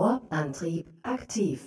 Warp-Antrieb aktiv.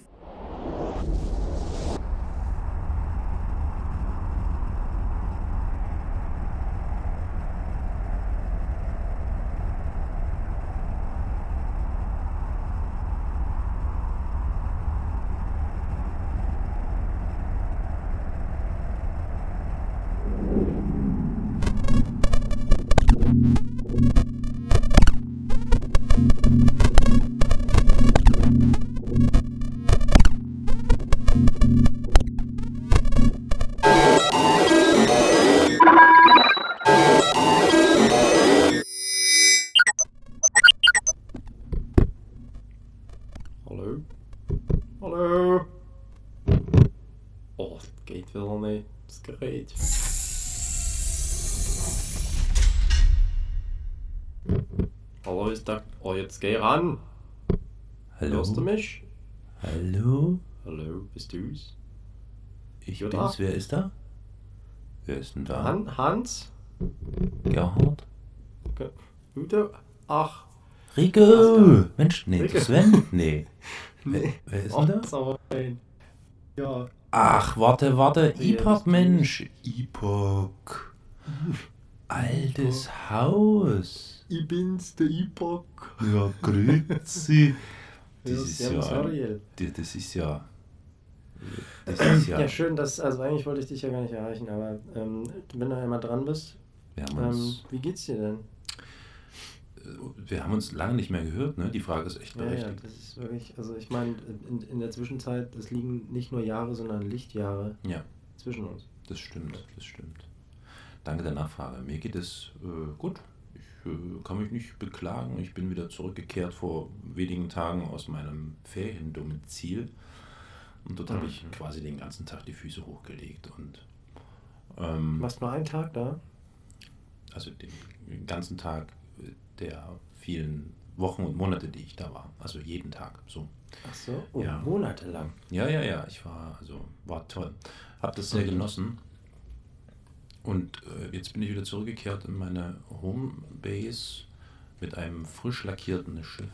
Geh ran. Hallo? Hörst du mich? Hallo? Hallo, bist du's? Ich Jutta? bin's. Wer ist da? Wer ist denn da? Han Hans? Gerhard? Ge- Udo? Ach. Rico! Mensch, nee, Rico. Sven? Nee. Wer, wer ist denn da? Ja. Ach, warte, warte. Du? Mensch. Epoch. Altes Haus. Ich bin's, der Epoch. Ja, grüezi. Das Ja, ist ja... Ariel. Das das ist ja... Das ist ja... Ja, schön, dass, also eigentlich wollte ich dich ja gar nicht erreichen, aber ähm, wenn du einmal dran bist, Wir haben ähm, uns, wie geht's dir denn? wir haben uns lange nicht mehr gehört, ne? Die Frage ist echt Ja, ja, berechtigt. das ist wirklich, also ich meine, in, in der Zwischenzeit, es liegen nicht nur Jahre, sondern Lichtjahre Ja. zwischen uns. Das stimmt, das stimmt. Danke der Nachfrage. Mir geht es äh, gut. Äh, kann mich nicht beklagen. Ich bin wieder zurückgekehrt vor wenigen Tagen aus meinem Feriendomizil. Und dort habe ich Mhm. quasi den ganzen Tag die Füße hochgelegt. Und ähm, Machst nur einen Tag da? also den ganzen Tag der vielen Wochen und Monate, die ich da war. Also jeden Tag. So. Ach so, oh, Ja. monatelang. Ja, ja, ja, ich war, also war toll. Hab das sehr Mhm. genossen. Und äh, jetzt bin ich wieder zurückgekehrt in meine Homebase mit einem frisch lackierten Schiff.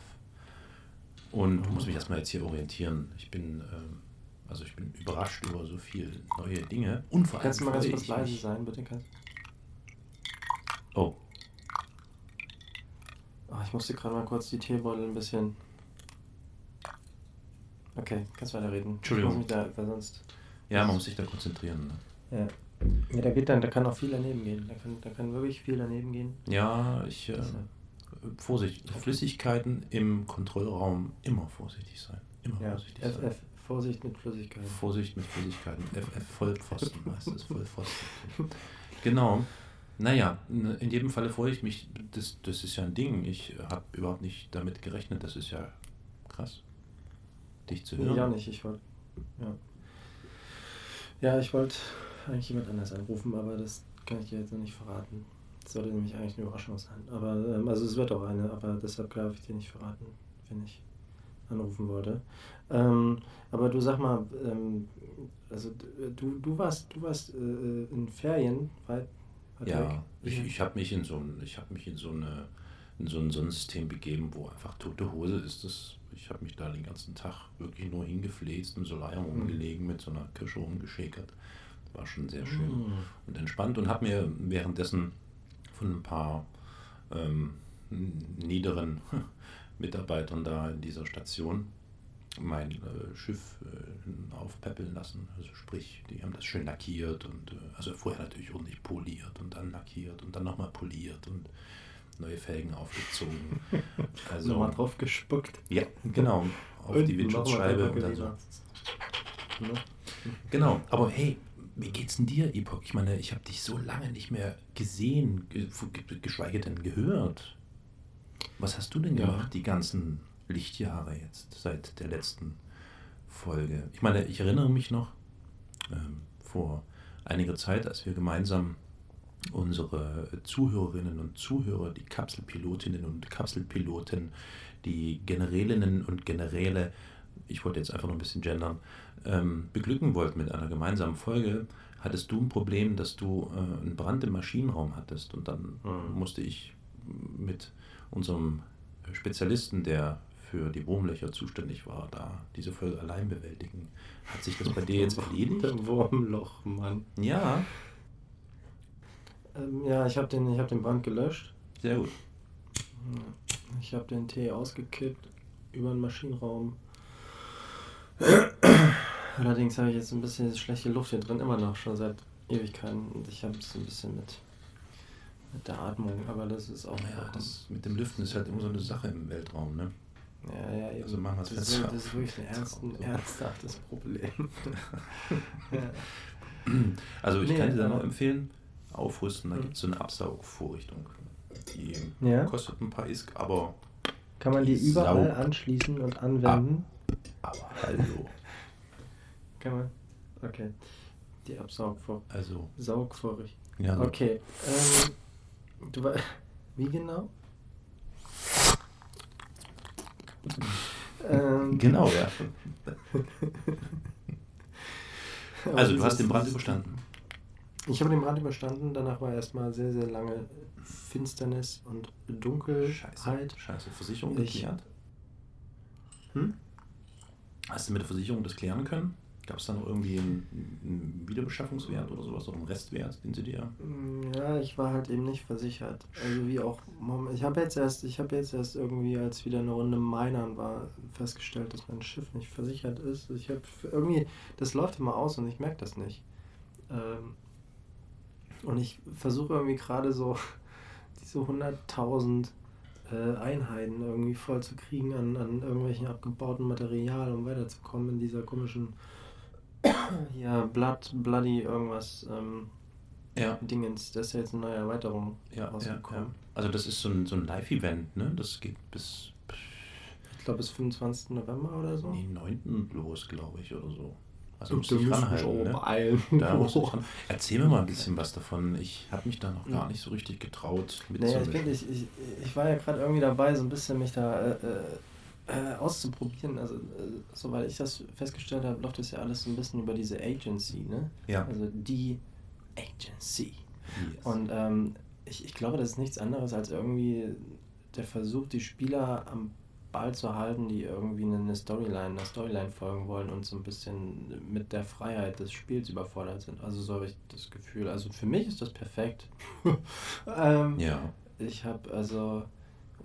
Und Oh. muss mich erstmal jetzt hier orientieren. Ich bin, ähm, also ich bin überrascht über so viele neue Dinge. Und vor allem Kannst du mal ganz kurz leise sein, bitte? Kannst... Oh, Oh, ich musste gerade mal kurz die Teebeutel ein bisschen. Okay, kannst weiterreden. Entschuldigung. Ich muss mich da, weil sonst. ja, man muss sich da konzentrieren. Ne? Ja. Ja, da geht dann, da kann auch viel daneben gehen. Da kann, da kann wirklich viel daneben gehen. Ja, ich, äh. Vorsicht, Flüssigkeiten im Kontrollraum immer vorsichtig sein. Immer Ja, vorsichtig sein. FF, Vorsicht mit Flüssigkeit. Vorsicht mit Flüssigkeiten. FF Vollpfosten heißt es, Vollpfosten. Genau. Naja, in jedem Falle freue ich mich. Das, das ist ja ein Ding. Ich habe überhaupt nicht damit gerechnet. Das ist ja krass, dich zu hören. Ja, nicht, ich wollte. Ja. ja, ich wollte eigentlich jemand anders anrufen, aber das kann ich dir jetzt noch nicht verraten. Das sollte nämlich eigentlich eine Überraschung sein. Aber, ähm, also es wird auch eine, aber deshalb darf ich dir nicht verraten, wenn ich anrufen wollte. Ähm, aber du sag mal, ähm, also du, du warst, du warst äh, in Ferien weit, weit weg. Ja, ich, ich habe mich in so ein, ich habe mich in so eine, in so ein Sonnensystem begeben, wo einfach tote Hose ist. Das, ich habe mich da den ganzen Tag wirklich nur hingefläzt, im Solarium Mhm. rumgelegen, mit so einer Kirsche rumgeschäkert. War schon sehr schön. Mm. und entspannt und habe mir währenddessen von ein paar ähm, niederen Mitarbeitern da in dieser Station mein äh, Schiff äh, aufpäppeln lassen. Also sprich, die haben das schön lackiert und äh, also vorher natürlich ordentlich poliert und dann lackiert und dann nochmal poliert und neue Felgen aufgezogen. Also Nochmal drauf gespuckt. ja, genau, auf Und die Windschutzscheibe und dann so. Ne? Genau, aber hey, wie geht's denn dir, Epoch? Ich meine, ich habe dich so lange nicht mehr gesehen, ge- ge- geschweige denn gehört. Was hast du denn Ja. gemacht, die ganzen Lichtjahre jetzt, seit der letzten Folge? Ich meine, ich erinnere mich noch ähm, vor einiger Zeit, als wir gemeinsam unsere Zuhörerinnen und Zuhörer, die Kapselpilotinnen und Kapselpiloten, die Generälinnen und Generäle, ich wollte jetzt einfach noch ein bisschen gendern, ähm, beglücken wollten mit einer gemeinsamen Folge, hattest du ein Problem, dass du äh, einen Brand im Maschinenraum hattest und dann Mhm. musste ich mit unserem Spezialisten, der für die Wurmlöcher zuständig war, da diese Folge allein bewältigen. Hat sich das bei dir jetzt erledigt? Der Wurmloch, Mann. Ja, Ähm, ja, ich habe den, ich hab den Brand gelöscht. sehr gut. Ich habe den Tee ausgekippt über den Maschinenraum. Allerdings habe ich jetzt ein bisschen schlechte Luft hier drin, immer noch, schon seit Ewigkeiten. Und ich habe es ein bisschen mit, mit der Atmung, aber das ist auch Ja, das mit dem Lüften ist halt immer so eine Sache im Weltraum, ne? Ja, ja, eben. Also machen wir das das, Fenster ist, das ist wirklich ein, ernst, ein ernsthaftes Problem. ja. Also ich Nee, kann dir da noch aber- empfehlen, aufrüsten, da Mhm. gibt es so eine Absaugvorrichtung. Die Ja. kostet ein paar Isk, aber, Kann man die Die überall anschließen und anwenden? Aber hallo. Kann man. Okay. Die Absaugvor. Also, Saugvorrichtung. ja, Okay. Ähm, du, wei- wie genau? ähm, genau, ja. Also du hast den Brand überstanden. Ich habe den Brand überstanden. Danach war erstmal sehr, sehr lange Finsternis und Dunkelheit. Scheiße, scheiße. Versicherung Ich- geklärt? Hm? Hast du mit der Versicherung das klären können? Gab es da noch irgendwie einen, einen Wiederbeschaffungswert oder sowas oder einen Restwert, den sie dir... Mm, Ja, ich war halt eben nicht versichert. Also wie auch, ich habe jetzt erst, ich habe jetzt erst irgendwie, als wieder eine Runde Minern war, festgestellt, dass mein Schiff nicht versichert ist. Ich habe irgendwie, das läuft immer aus und ich merke das nicht. Ähm, und ich versuche irgendwie gerade so diese 100.000 äh, Einheiten irgendwie voll zu kriegen an, an irgendwelchen abgebauten Material, um weiterzukommen in dieser komischen hier Blood, Bloody irgendwas. Ähm, Ja, Dingens, das ist ja jetzt eine neue Erweiterung ja, ja, rausgekommen. ja. Also das ist so ein, so ein Live-Event, ne? Das geht bis Ich glaube bis 25. November oder so. den 9. los, glaube ich, oder so. Also Und musst ranhalten, schon ne? beeilen. Da musst du dich ran- Erzähl mir mal ein bisschen was davon. Ich habe mich da noch gar nicht so richtig getraut Naja, ich, bin, ich, ich, ich war ja gerade irgendwie dabei, so ein bisschen mich da äh, äh, äh, auszuprobieren. Also, äh, soweit ich das festgestellt habe, läuft das ja alles so ein bisschen über diese Agency, ne? Ja. Also die Agency. Yes. Und ähm, ich, ich glaube, das ist nichts anderes als irgendwie der Versuch, die Spieler am Ball zu halten, die irgendwie eine- Storyline, einer Storyline folgen wollen und so ein bisschen mit der Freiheit des Spiels überfordert sind. Also so habe ich das Gefühl. Also für mich ist das perfekt. ähm, ja. Ich habe also,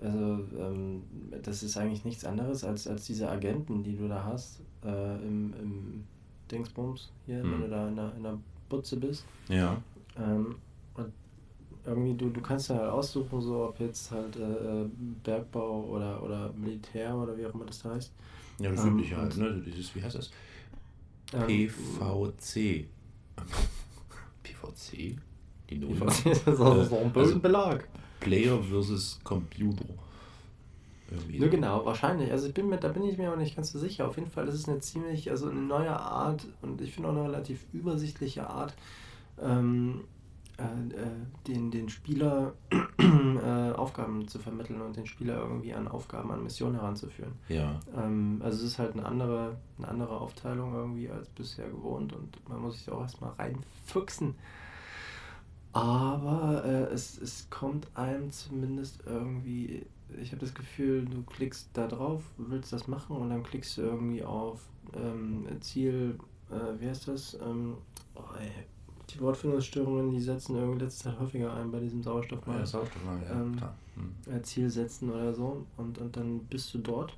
also ähm, das ist eigentlich nichts anderes als, als diese Agenten, die du da hast äh, im, im Dingsbums hier, wenn Hm. du da in der, in der Butze bist. Ja. Ähm, irgendwie, du, du kannst ja halt aussuchen, so ob jetzt halt äh, äh, Bergbau oder, oder Militär oder wie auch immer das da heißt. Ja, das Ähm, übliche halt, ne? Dieses, wie heißt das? Ähm, PVC. PVC? Die Null. PVC ist so, Äh, so ein also- bösen Belag. Player versus Computer. Irgendwie so. genau, wahrscheinlich. Also ich bin mir, da bin ich mir auch nicht ganz so sicher. Auf jeden Fall ist es eine ziemlich, also eine neue Art und ich finde auch eine relativ übersichtliche Art, ähm, äh, äh, den, den Spieler äh, Aufgaben zu vermitteln und den Spieler irgendwie an Aufgaben, an Missionen heranzuführen. Ja. Ähm, also es ist halt eine andere, eine andere Aufteilung irgendwie als bisher gewohnt und man muss sich auch erstmal reinfuchsen. Aber äh, es, es kommt einem zumindest irgendwie, ich habe das Gefühl, du klickst da drauf, willst das machen und dann klickst du irgendwie auf ähm, Ziel, äh, wie heißt das? Ähm, oh, ey, die Wortfindungsstörungen, die setzen irgendwie letzte Zeit häufiger ein bei diesem Sauerstoffmangel. Ja, Sauerstoffmangel, ja, Ähm, klar. Hm. äh, Ziel setzen oder so und, und dann bist du dort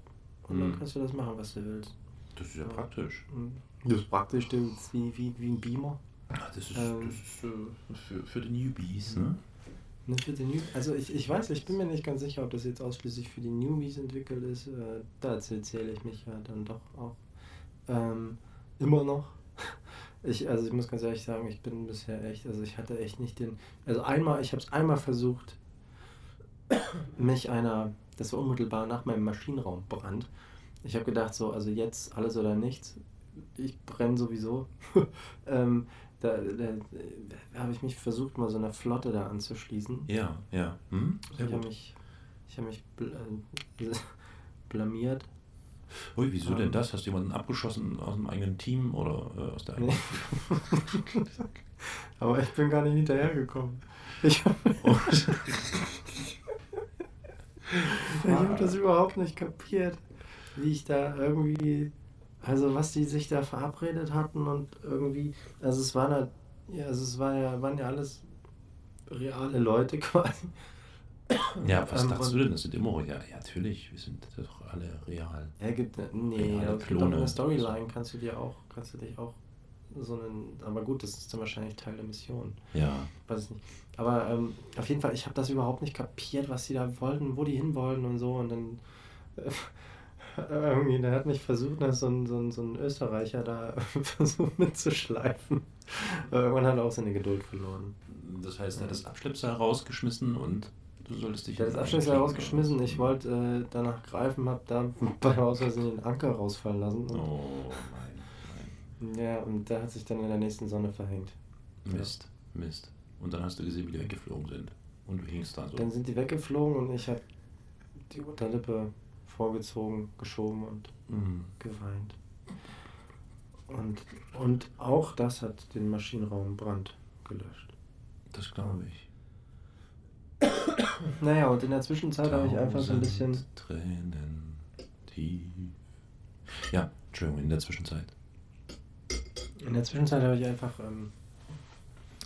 und dann Mhm. kannst du das machen, was du willst. Das ist ja praktisch. Und Das ist praktisch das ist wie, wie, wie ein Beamer. Ah, Das ist, Ähm, das ist äh, für, für die Newbies, ne? Ne, für die New also ich, ich weiß, ich bin mir nicht ganz sicher, ob das jetzt ausschließlich für die Newbies entwickelt ist. Äh, dazu zähle ich mich ja dann doch auch ähm, immer noch. Ich, also ich muss ganz ehrlich sagen, ich bin bisher echt, also ich hatte echt nicht den, also einmal, ich habe es einmal versucht, mich einer, das war unmittelbar nach meinem Maschinenraumbrand. Ich habe gedacht so, also jetzt alles oder nichts. Ich brenne sowieso. ähm, da, da, da habe ich mich versucht, mal so einer Flotte da anzuschließen. Ja, ja. Hm? Ich habe mich, ich habe mich bl äh, blamiert. Ui, wieso denn Ähm. das? Hast du jemanden abgeschossen aus dem eigenen Team oder äh, aus der Nee. eigenen Aber ich bin gar nicht hinterhergekommen. Ich habe hab das überhaupt nicht kapiert. wie ich da irgendwie, also was die sich da verabredet hatten und irgendwie, also es waren halt, ja, also es war ja, waren ja alles reale Leute quasi. Ja, was Ähm, dachtest du denn? Das sind immer real. Ja, natürlich, wir sind doch alle real. Ja, gibt ne, nee, es gibt auch eine Storyline, kannst du dir auch, kannst du dich auch so einen, aber gut, das ist dann wahrscheinlich Teil der Mission. Ja. Weiß ich nicht. Aber ähm, auf jeden Fall, ich habe das überhaupt nicht kapiert, was die da wollten, wo die hin wollten und so. Und dann äh, irgendwie, der hat mich versucht, dass so ein, so ein, so ein Österreicher da versucht mitzuschleifen. Aber irgendwann hat er auch seine Geduld verloren. Das heißt, er hat das Abschleppseil rausgeschmissen und du sollst dich. Hat das Abschlussseil rausgeschmissen, ich wollte äh, danach greifen, habe da bei aus Versehen den Anker rausfallen lassen. Oh, nein, Ja, und der hat sich dann in der nächsten Sonne verhängt. Mist, Mist. Und dann hast du gesehen, wie die weggeflogen sind. Und du hingst da so. Dann sind die weggeflogen und ich habe die Unterlippe vorgezogen, geschoben und Mhm. geweint. Und, und auch das hat den Maschinenraumbrand gelöscht. Das glaube ich. Naja, und in der Zwischenzeit habe ich einfach so ein bisschen. Tränen tief. Ja, Entschuldigung, in der Zwischenzeit. In der Zwischenzeit habe ich einfach ähm,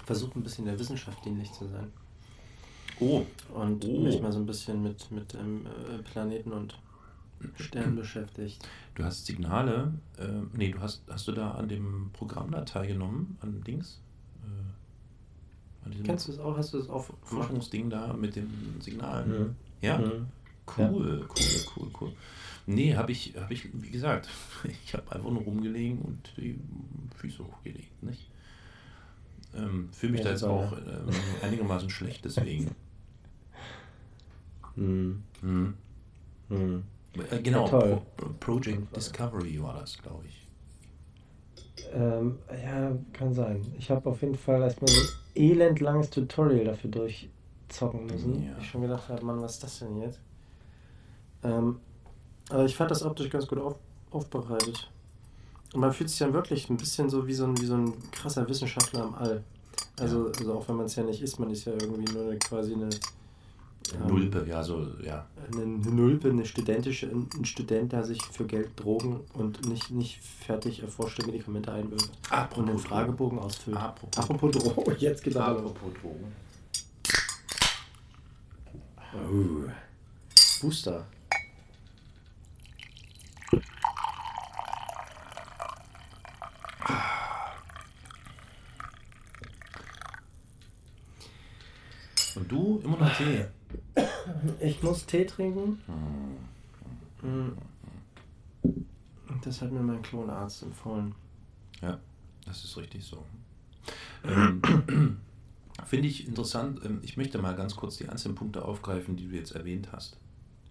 versucht, ein bisschen der Wissenschaft dienlich zu sein. Oh, Und Oh. mich mal so ein bisschen mit, mit ähm, äh, Planeten und Sternen beschäftigt. du hast Signale. Äh, nee, du hast, hast du da an dem Programm da teilgenommen? An Dings? Äh, Kennst du es auch? Hast du es auch? Forschungsding da mit den Signalen? Mhm. Ja. Mhm. Cool, cool, cool, cool. Nee, habe ich, habe ich, wie gesagt, ich habe einfach nur rumgelegen und die Füße hochgelegt, nicht? Ähm, Fühle mich Ja, da jetzt auch ja. ähm, einigermaßen schlecht, deswegen. Mhm. Hm. Mhm. Äh, genau, Ja, toll. Pro Project Discovery war das, glaube ich. Ähm, ja, kann sein. Ich habe auf jeden Fall erstmal so elendlanges Tutorial dafür durchzocken müssen. Ja. Ich schon gedacht habe, Mann, was ist das denn jetzt? Ähm, aber ich fand das optisch ganz gut auf, aufbereitet. Und man fühlt sich dann wirklich ein bisschen so wie so ein, wie so ein krasser Wissenschaftler im All. Also, also auch wenn man es ja nicht ist, man ist ja irgendwie nur eine, quasi eine, ähm, Nulpe, ja, so, ja. eine Nulpe, eine studentische, ein Student, der sich für Geld Drogen und nicht, nicht fertig erforschte Medikamente einwirft. Apropos und den Fragebogen ausfüllt. Apropos- Apropos Drogen, jetzt geht's aber. Apropos Drogen. Oh. Booster. Und du immer noch Tee? Ich muss Tee trinken. Hm. Das hat mir mein Klonarzt empfohlen. Ja, das ist richtig so. Ähm, Finde ich interessant. ähm, Ich möchte mal ganz kurz die einzelnen Punkte aufgreifen, die du jetzt erwähnt hast.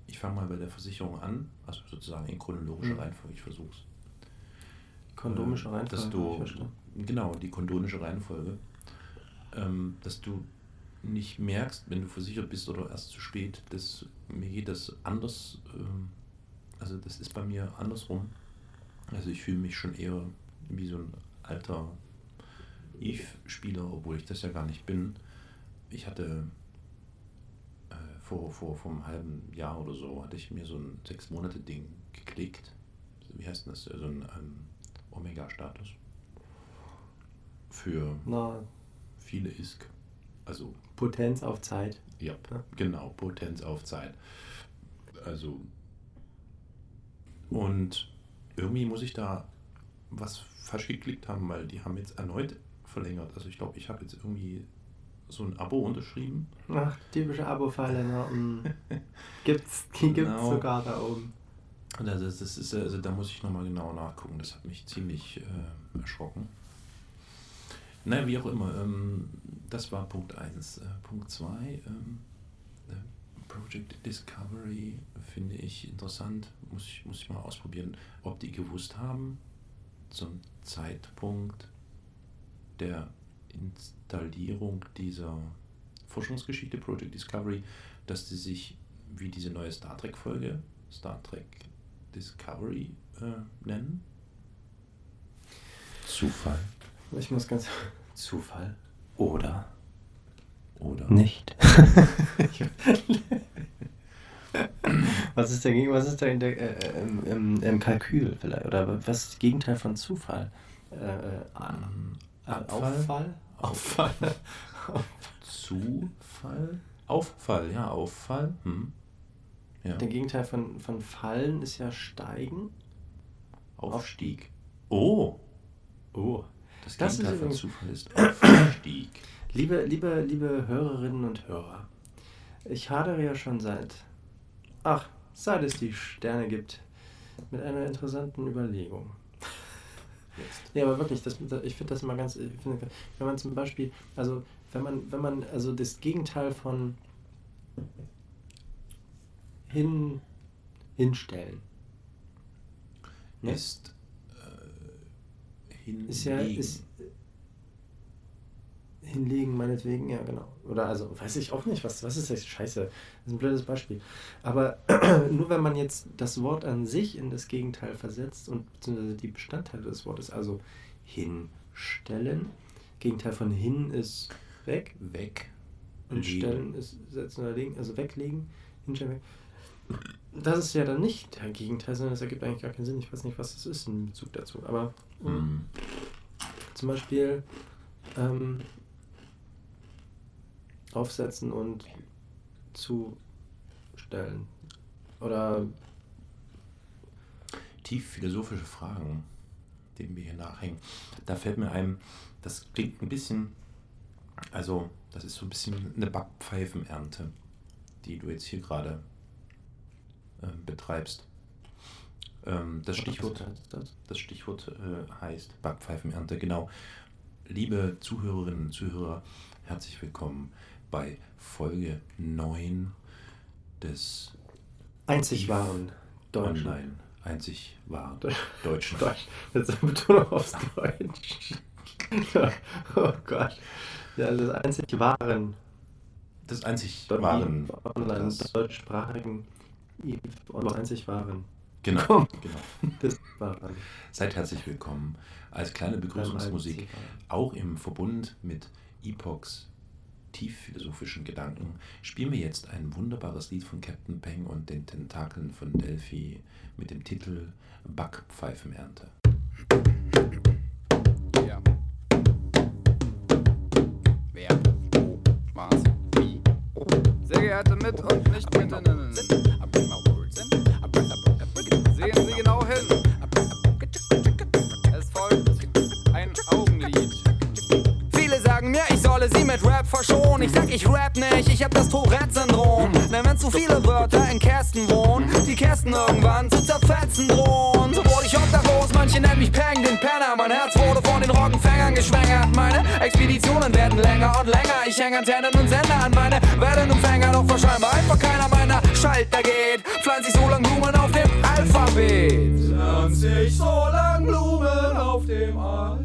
Ich fange mal bei der Versicherung an, also sozusagen in chronologischer Mhm. Reihenfolge. Ich versuche es. Kondomische Äh, Reihenfolge. Dass hab du, ich verstanden. genau, die kondonische Reihenfolge. Ähm, dass du nicht merkst, wenn du versichert bist oder erst zu spät, dass mir geht das anders, ähm, also das ist bei mir andersrum. Also ich fühle mich schon eher wie so ein alter Eve-Spieler, obwohl ich das ja gar nicht bin. Ich hatte äh, vor, vor, vor einem halben Jahr oder so, hatte ich mir so ein sechs Monate Ding geklickt. Wie heißt denn das? So ein ähm, Omega-Status. Für Na, viele ISK. Also, Potenz auf Zeit. ja, Ja. genau, Potenz auf Zeit. Also, und irgendwie muss ich da was falsch geklickt haben, weil die haben jetzt erneut verlängert. Also, ich glaube, ich habe jetzt irgendwie so ein Abo unterschrieben. Ach, typische Abo-Falle. Ne? Mm. Gibt's, die gibt's Genau. sogar da oben. Das, das ist, also da muss ich nochmal genau nachgucken. Das hat mich ziemlich äh, erschrocken. Naja, wie auch immer. Ähm, das war Punkt 1. Äh, Punkt 2. Ähm, äh, Project Discovery finde ich interessant. Muss ich, muss ich mal ausprobieren, ob die gewusst haben, zum Zeitpunkt der Installierung dieser Forschungsgeschichte Project Discovery, dass die sich wie diese neue Star Trek-Folge, Star Trek Discovery, äh, nennen. Zufall. Ich muss ganz. Zufall. Oder. Oder. Nicht. Was ist Geg- was ist der, der äh, im, im, im Kalkül vielleicht? Oder was ist das Gegenteil von Zufall? Äh, äh, Ähm, äh, Abfall? Auffall? Auffall. Zufall? Auffall, ja, Auffall. Hm. Ja. Der Gegenteil von, von Fallen ist ja Steigen. Aufstieg. Oh, Oh. Das Das Gegenteil ist von Zufall ist Aufstieg. Liebe, liebe, liebe Hörerinnen und Hörer, ich hadere ja schon seit, ach, seit es die Sterne gibt, mit einer interessanten Überlegung. Jetzt. Ja, aber wirklich, das, ich finde das mal ganz, ich finde, wenn man zum Beispiel, also wenn man, wenn man, also das Gegenteil von hin, hinstellen. Ne? Ist hinlegen. Ist ja, ist hinlegen meinetwegen, ja genau. Oder also, weiß ich auch nicht, was, was ist das? Scheiße, das ist ein blödes Beispiel. Aber nur wenn man jetzt das Wort an sich in das Gegenteil versetzt und beziehungsweise die Bestandteile des Wortes, also hinstellen, Gegenteil von hin ist weg weg. und stellen ist setzen oder legen, also weglegen, hinstellen, weg. Das ist ja dann nicht der Gegenteil, sondern das ergibt eigentlich gar keinen Sinn. Ich weiß nicht, was das ist in Bezug dazu. Aber Hm. zum Beispiel ähm, aufsetzen und zustellen. Oder Tief philosophische Fragen, denen wir hier nachhängen. Da fällt mir ein, das klingt ein bisschen, also das ist so ein bisschen eine Backpfeifenernte, die du jetzt hier gerade betreibst. Ähm, das Stichwort, das? das Stichwort äh, heißt Backpfeifenernte, genau. Liebe Zuhörerinnen und Zuhörer, herzlich willkommen bei Folge 9 des Einzig wahren Deutschen. Online einzig wahr Deutsch. Deutschen. Deutsch. Jetzt eine Betonung aufs Deutsch. oh Gott. Ja, das einzig wahren Das einzig wahren. online das- deutschsprachigen Eve und einzig wahren. Genau, Komm. genau. Das waren. Seid herzlich willkommen. Als kleine Begrüßungsmusik, auch im Verbund mit Epochs tiefphilosophischen Gedanken, spielen wir jetzt ein wunderbares Lied von Captain Peng und den Tentakeln von Delphi mit dem Titel Backpfeifenernte. Sehr geehrte Mit- und Nicht-Mitinnen, sehen mit Rap verschonen. Ich sag, ich rap nicht, ich hab das Tourette-Syndrom. Denn wenn zu viele Wörter in Kästen wohnen, die Kästen irgendwann zu zerfetzen drohen. So wurde ich obdachlos, manche nennen mich Peng, den Penner. Mein Herz wurde von den Roggenfängern geschwängert. Meine Expeditionen werden länger und länger. Ich häng Antennen und Sender an meine Wellenempfänger. Doch wahrscheinlich einfach keiner meiner Schalter geht. Pflanz ich so lang Blumen auf dem Alphabet. Pflanz ich so lang Blumen auf dem Alphabet.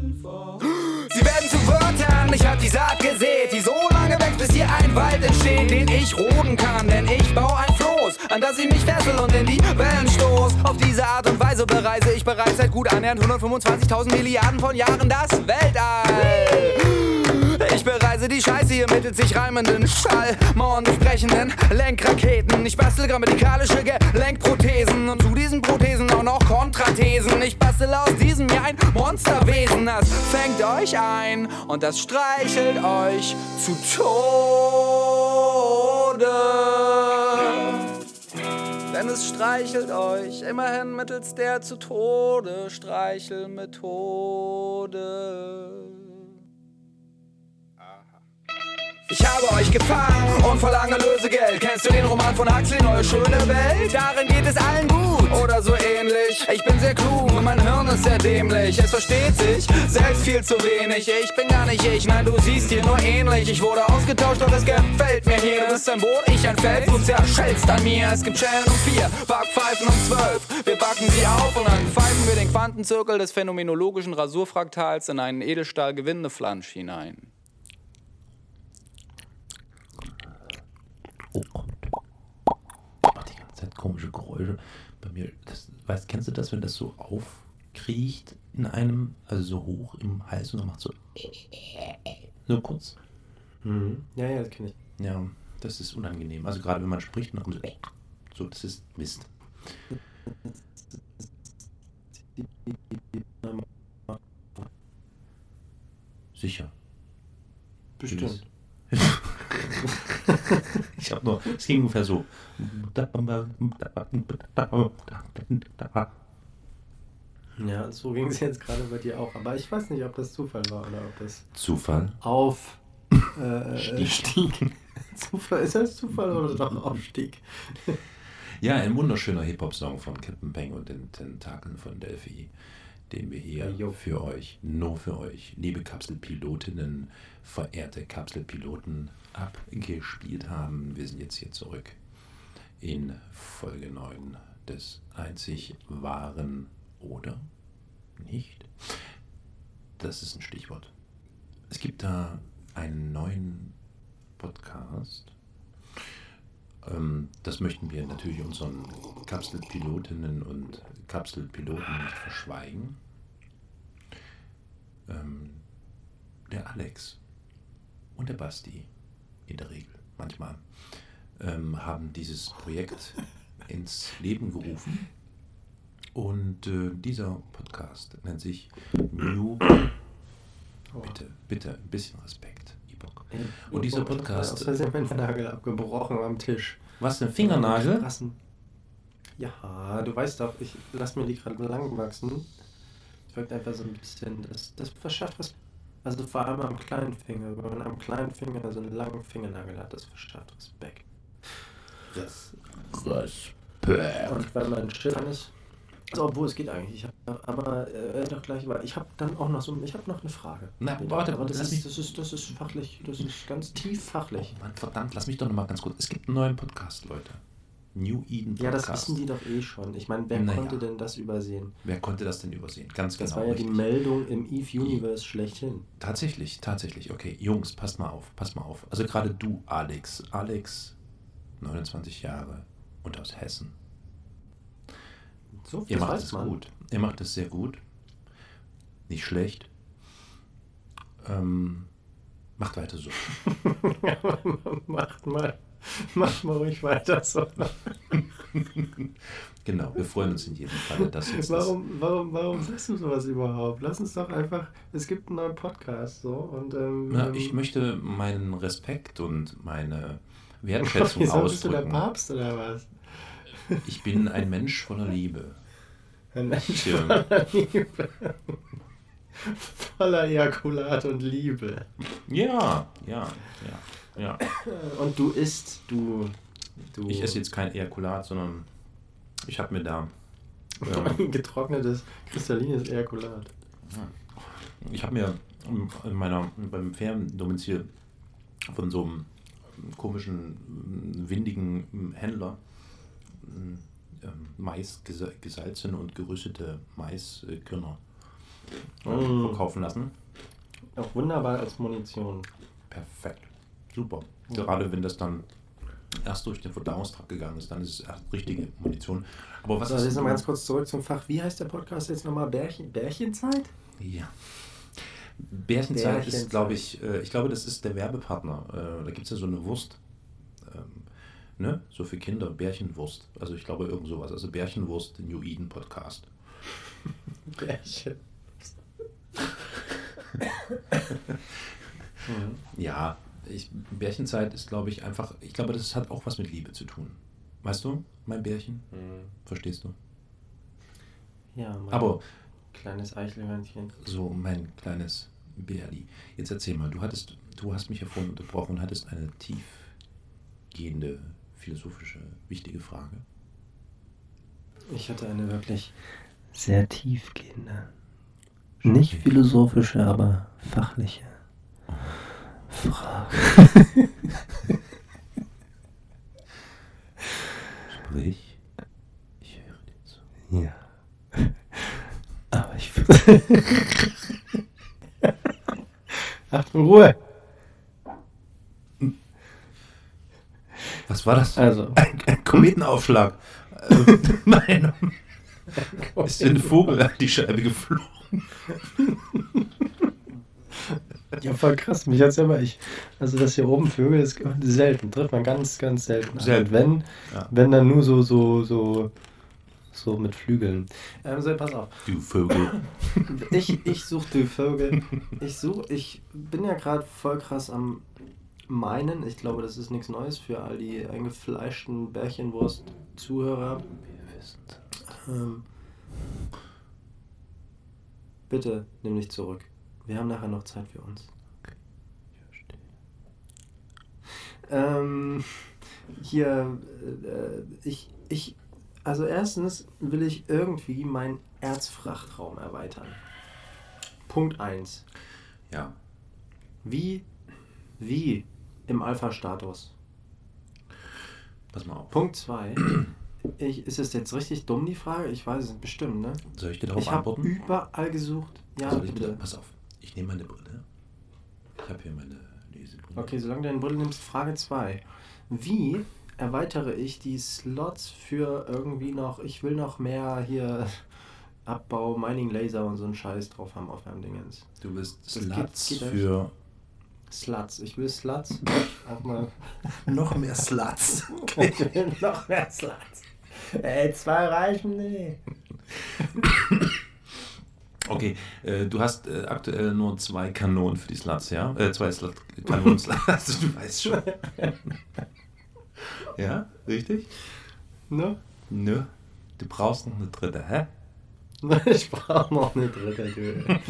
Ich hab die Saat gesät, die so lange wächst, bis hier ein Wald entsteht, den ich roden kann, denn ich baue ein Floß, an das ich mich fessel und in die Wellen stoß. Auf diese Art und Weise bereise ich bereits seit gut annähernd 125.000 Milliarden von Jahren das Weltall. Ich bereise die Scheiße hier mittels sich reimenden Schall, Mauern durchbrechenden Lenkraketen. Ich bastel grammatikalische Gelenkprothesen und zu diesen Prothesen auch noch Kontrathesen. Ich bastel aus diesem hier ein Monsterwesen, das fängt euch ein und das streichelt euch zu Tode. Denn es streichelt euch immerhin mittels der zu Tode Streichelmethode. Ich habe euch gefangen und verlange Lösegeld. Kennst du den Roman von Huxley, Neue schöne Welt? Darin geht es allen gut oder so ähnlich. Ich bin sehr klug, mein Hirn ist sehr dämlich. Es versteht sich selbst viel zu wenig. Ich bin gar nicht ich, nein, du siehst hier nur ähnlich. Ich wurde ausgetauscht und es gefällt mir hier. Du bist ein Boot, ich ein Feld, du zerschellst an mir. Es gibt Schellen um vier, Backpfeifen um zwölf. Wir backen sie auf und dann pfeifen wir den Quantenzirkel des phänomenologischen Rasurfraktals in einen Edelstahl-Gewindeflansch hinein. Macht die ganze Zeit komische Geräusche. Bei mir, das, weißt, kennst du das, wenn das so aufkriecht in einem, also so hoch im Hals und dann macht so so kurz. Mhm. Ja, ja, das kenne ich. Ja, das ist unangenehm. Also gerade wenn man spricht, dann kommt so, So, das ist Mist. Sicher. Bestimmt. Ich habe nur, es ging ungefähr so. Ja, so ging es jetzt gerade bei dir auch. Aber ich weiß nicht, ob das Zufall war oder ob das Zufall. auf äh, Stieg. Stieg. Zufall, ist das Zufall oder doch Aufstieg? Ja, ein wunderschöner Hip-Hop-Song von Captain Bang und den Tentakeln von Delphi, den wir hier Jo. für euch, nur für euch, liebe Kapselpilotinnen, verehrte Kapselpiloten, abgespielt haben. Wir sind jetzt hier zurück in Folge 9 des einzig wahren oder nicht. Das ist ein Stichwort. Es gibt da einen neuen Podcast. Ähm, das möchten wir natürlich unseren Kapselpilotinnen und Kapselpiloten nicht verschweigen. Ähm, der Alex und der Basti in der Regel, manchmal, ähm, haben dieses Projekt ins Leben gerufen. Und äh, dieser Podcast nennt sich New. Bitte, bitte, ein bisschen Respekt, Ibok. Und dieser Podcast- Aus Versehen mein Nagel abgebrochen am Tisch. Was, ein Fingernagel? Krassen. Ja, du weißt doch, ich lass mir die gerade lang wachsen. Es wirkt einfach so ein bisschen, das, das verschafft was. Also vor allem am kleinen Finger. Wenn man am kleinen Finger so einen langen Fingernagel hat, das verschafft Respekt. Respekt. Und wenn man schillern ist. Also, obwohl es geht eigentlich. Ich hab, aber äh, doch gleich, weil ich habe dann auch noch so, ich habe noch eine Frage. Na, warte, aber das ist, mich- das ist, das ist fachlich, das ist ganz tief fachlich. Oh Mann, verdammt, lass mich doch noch mal ganz kurz. Es gibt einen neuen Podcast, Leute. New Eden Podcast. Ja, das wissen die doch eh schon. Ich meine, wer Naja. konnte denn das übersehen? Wer konnte das denn übersehen? Ganz Das genau. war ja die richtig. Meldung im Eve Universe schlechthin. Tatsächlich, tatsächlich. Okay, Jungs, passt mal auf, passt mal auf. Also gerade du, Alex. Alex, 29 Jahre und aus Hessen. So Ihr das macht es gut. Ihr macht es sehr gut. Nicht schlecht. Ähm, macht weiter so. macht mal, macht mal ruhig weiter so. Genau, wir freuen uns in jedem Fall, dass jetzt Warum, warum, warum sagst du sowas überhaupt? Lass uns doch einfach, es gibt einen neuen Podcast so und ähm, das. Na, ähm, ich möchte meinen Respekt und meine Wertschätzung Wieso bist du der ausdrücken. Papst oder was? Ich bin ein Mensch voller Liebe. Ein Mensch voller Liebe. Voller Ejakulat und Liebe. Ja, ja, ja, ja. Und du isst, du. du Ich esse jetzt kein Ejakulat, sondern ich habe mir da. Ähm, getrocknetes, kristallines Ejakulat. ich habe mir in meiner, beim Ferndomizil von so einem komischen, windigen Händler ähm, Mais, gesa- gesalzene und gerüstete Maiskörner äh, Mm. verkaufen lassen. Auch wunderbar als Munition. Perfekt. Super. Ja. Gerade wenn das dann erst durch den Verdauungstrakt gegangen ist, dann ist es erst richtige Munition. Aber was So, ist jetzt nochmal ganz kurz zurück zum Fach. Wie heißt der Podcast jetzt nochmal? Bärchen, Bärchenzeit? Ja. Bärchenzeit ist, Bärchenzeit. glaube ich, äh, ich glaube, das ist der Werbepartner. Äh, da gibt es ja so eine Wurst. Ähm, ne? So für Kinder, Bärchenwurst. Also ich glaube irgend sowas. Also Bärchenwurst, New Eden Podcast. Bärchen. Ja, ich, Bärchenzeit ist, glaube ich, einfach, ich glaube, das hat auch was mit Liebe zu tun. Weißt du, mein Bärchen? Verstehst du? Ja, mein Aber kleines Eichelhörnchen. so mein kleines Bärli. Jetzt erzähl mal, du hattest, du hast mich ja vorhin unterbrochen und hattest eine tiefgehende, philosophische, wichtige Frage. Ich hatte eine wirklich sehr tiefgehende, nicht philosophische, aber fachliche Frage. Sprich, ich höre dir zu. Ja. Aber ich. Achtung, Ruhe! Was war das? Also, Ein, ein Kometenaufschlag. Nein. Ist ein Vogel an die Scheibe geflogen. Ja, voll krass. Mich hat's immer ich. Also das hier oben Vögel ist selten, trifft man ganz, ganz selten. Selten. Wenn, Ja. wenn dann nur so, so, so, so mit Flügeln. Ähm, so, pass auf. Du Vögel. Ich, ich suche die Vögel. Ich suche, ich bin ja gerade voll krass am meinen. Ich glaube, das ist nichts Neues für all die eingefleischten Bärchenwurst-Zuhörer. Ähm, bitte nimm dich zurück. Wir haben nachher noch Zeit für uns. Ähm, hier, äh, ich, ich, also erstens will ich irgendwie meinen Erzfrachtraum erweitern. Punkt 1. Ja. Wie, wie im Alpha-Status. Pass mal auf. Punkt 2. Ich, ist es jetzt richtig dumm, die Frage? Ich weiß es bestimmt, ne? Soll ich dir darauf ich habe antworten? überall gesucht. Ja, Soll ich bitte. dir, pass auf. Ich nehme meine Brille. Ich habe hier meine Lesebrille. Okay, solange du deine Brille nimmst, Frage 2. Wie erweitere ich die Slots für irgendwie noch, ich will noch mehr hier Abbau, Mining Laser und so einen Scheiß drauf haben auf meinem Dingens. Du geht- geht echt. für Sluts. Ich will Sluts. noch mehr Sluts. Ich will noch mehr Sluts. Ey, zwei reichen? Nee. Okay, äh, du hast äh, aktuell nur zwei Kanonen für die Sluts, ja? Äh, zwei Slut Kanonen Sluts, du weißt schon. ja, richtig? Ne? Nö. Du brauchst noch eine dritte, hä? Ich brauche noch eine dritte Tür.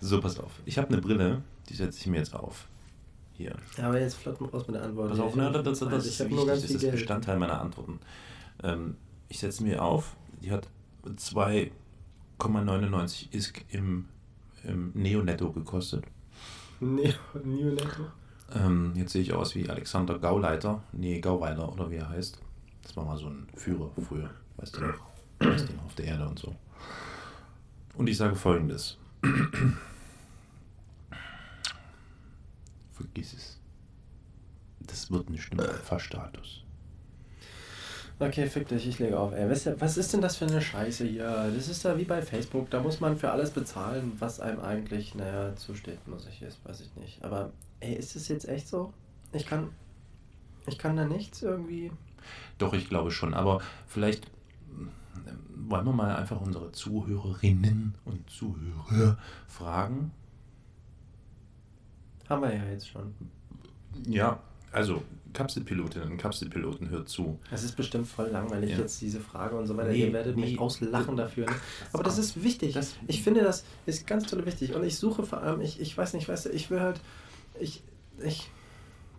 So, pass auf. Ich habe eine Brille, die setze ich mir jetzt auf. Hier. Ja, aber jetzt flott mal raus mit der Antwort. Pass auf, ne, das, das, das ich ist wichtig, das ist. Bestandteil meiner Antworten. Ähm, ich setze mir auf, die hat 2,99 ISK im, im Neo-Netto gekostet. Neo, Neo Netto. Ähm, jetzt sehe ich aus wie Alexander Gauleiter, nee, Gauweiler oder wie er heißt. Das war mal so ein Führer früher, weißt du noch? Weißt du noch, auf der Erde und so. Und ich sage folgendes. Vergiss es. Das wird nicht im Alpha-Status. Okay, fick dich, ich lege auf. Ey, was ist denn das für eine Scheiße hier? Das ist da wie bei Facebook, da muss man für alles bezahlen, was einem eigentlich, naja, zusteht, muss ich jetzt, weiß ich nicht. Aber, ey, ist das jetzt echt so? Ich kann, ich kann da nichts irgendwie... Doch, ich glaube schon. Aber vielleicht ähm, wollen wir mal einfach unsere Zuhörerinnen und Zuhörer fragen. Haben wir ja jetzt schon. Ja, also Kapselpilotinnen und Kapselpiloten hört zu. Es ist bestimmt voll langweilig Ja. jetzt diese Frage und so weiter. Nee, Ihr werdet mich nee. auslachen dafür. Ne? Aber das ist wichtig. Das- ich finde, das ist ganz toll wichtig. Und ich suche vor allem, ich, ich weiß nicht, weißt du, ich will halt, ich, ich,